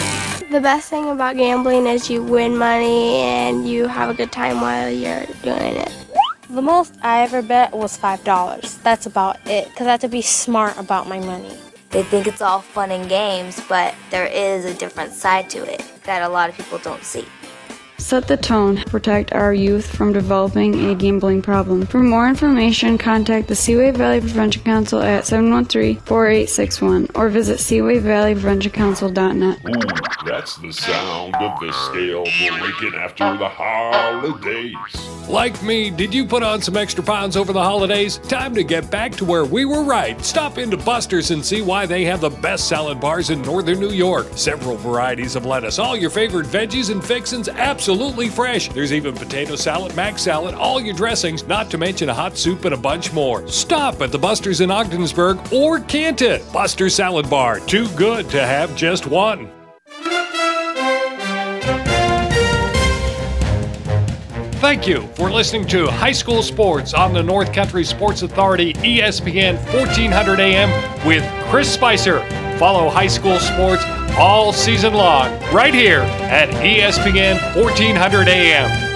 The best thing about gambling is you win money and you have a good time while you're doing it. The most I ever bet was $5. That's about it, because I have to be smart about my money. They think it's all fun and games, but there is a different side to it that a lot of people don't see. Set the tone. Protect our youth from developing a gambling problem. For more information, contact the Seaway Valley Prevention Council at 713-4861 or visit seawayvalleypreventioncouncil.net. Ooh, that's the sound of the scale breaking after the holidays. Like me, did you put on some extra pounds over the holidays? Time to get back to where we were right. Stop into Buster's and see why they have the best salad bars in northern New York. Several varieties of lettuce, all your favorite veggies and fixins, absolutely fresh. There's even potato salad, mac salad, all your dressings, not to mention a hot soup and a bunch more. Stop at the Buster's in Ogdensburg or Canton. Buster's Salad Bar, too good to have just one. Thank you for listening to High School Sports on the North Country Sports Authority ESPN 1400 AM with Chris Spicer. Follow high school sports all season long right here at ESPN 1400 AM.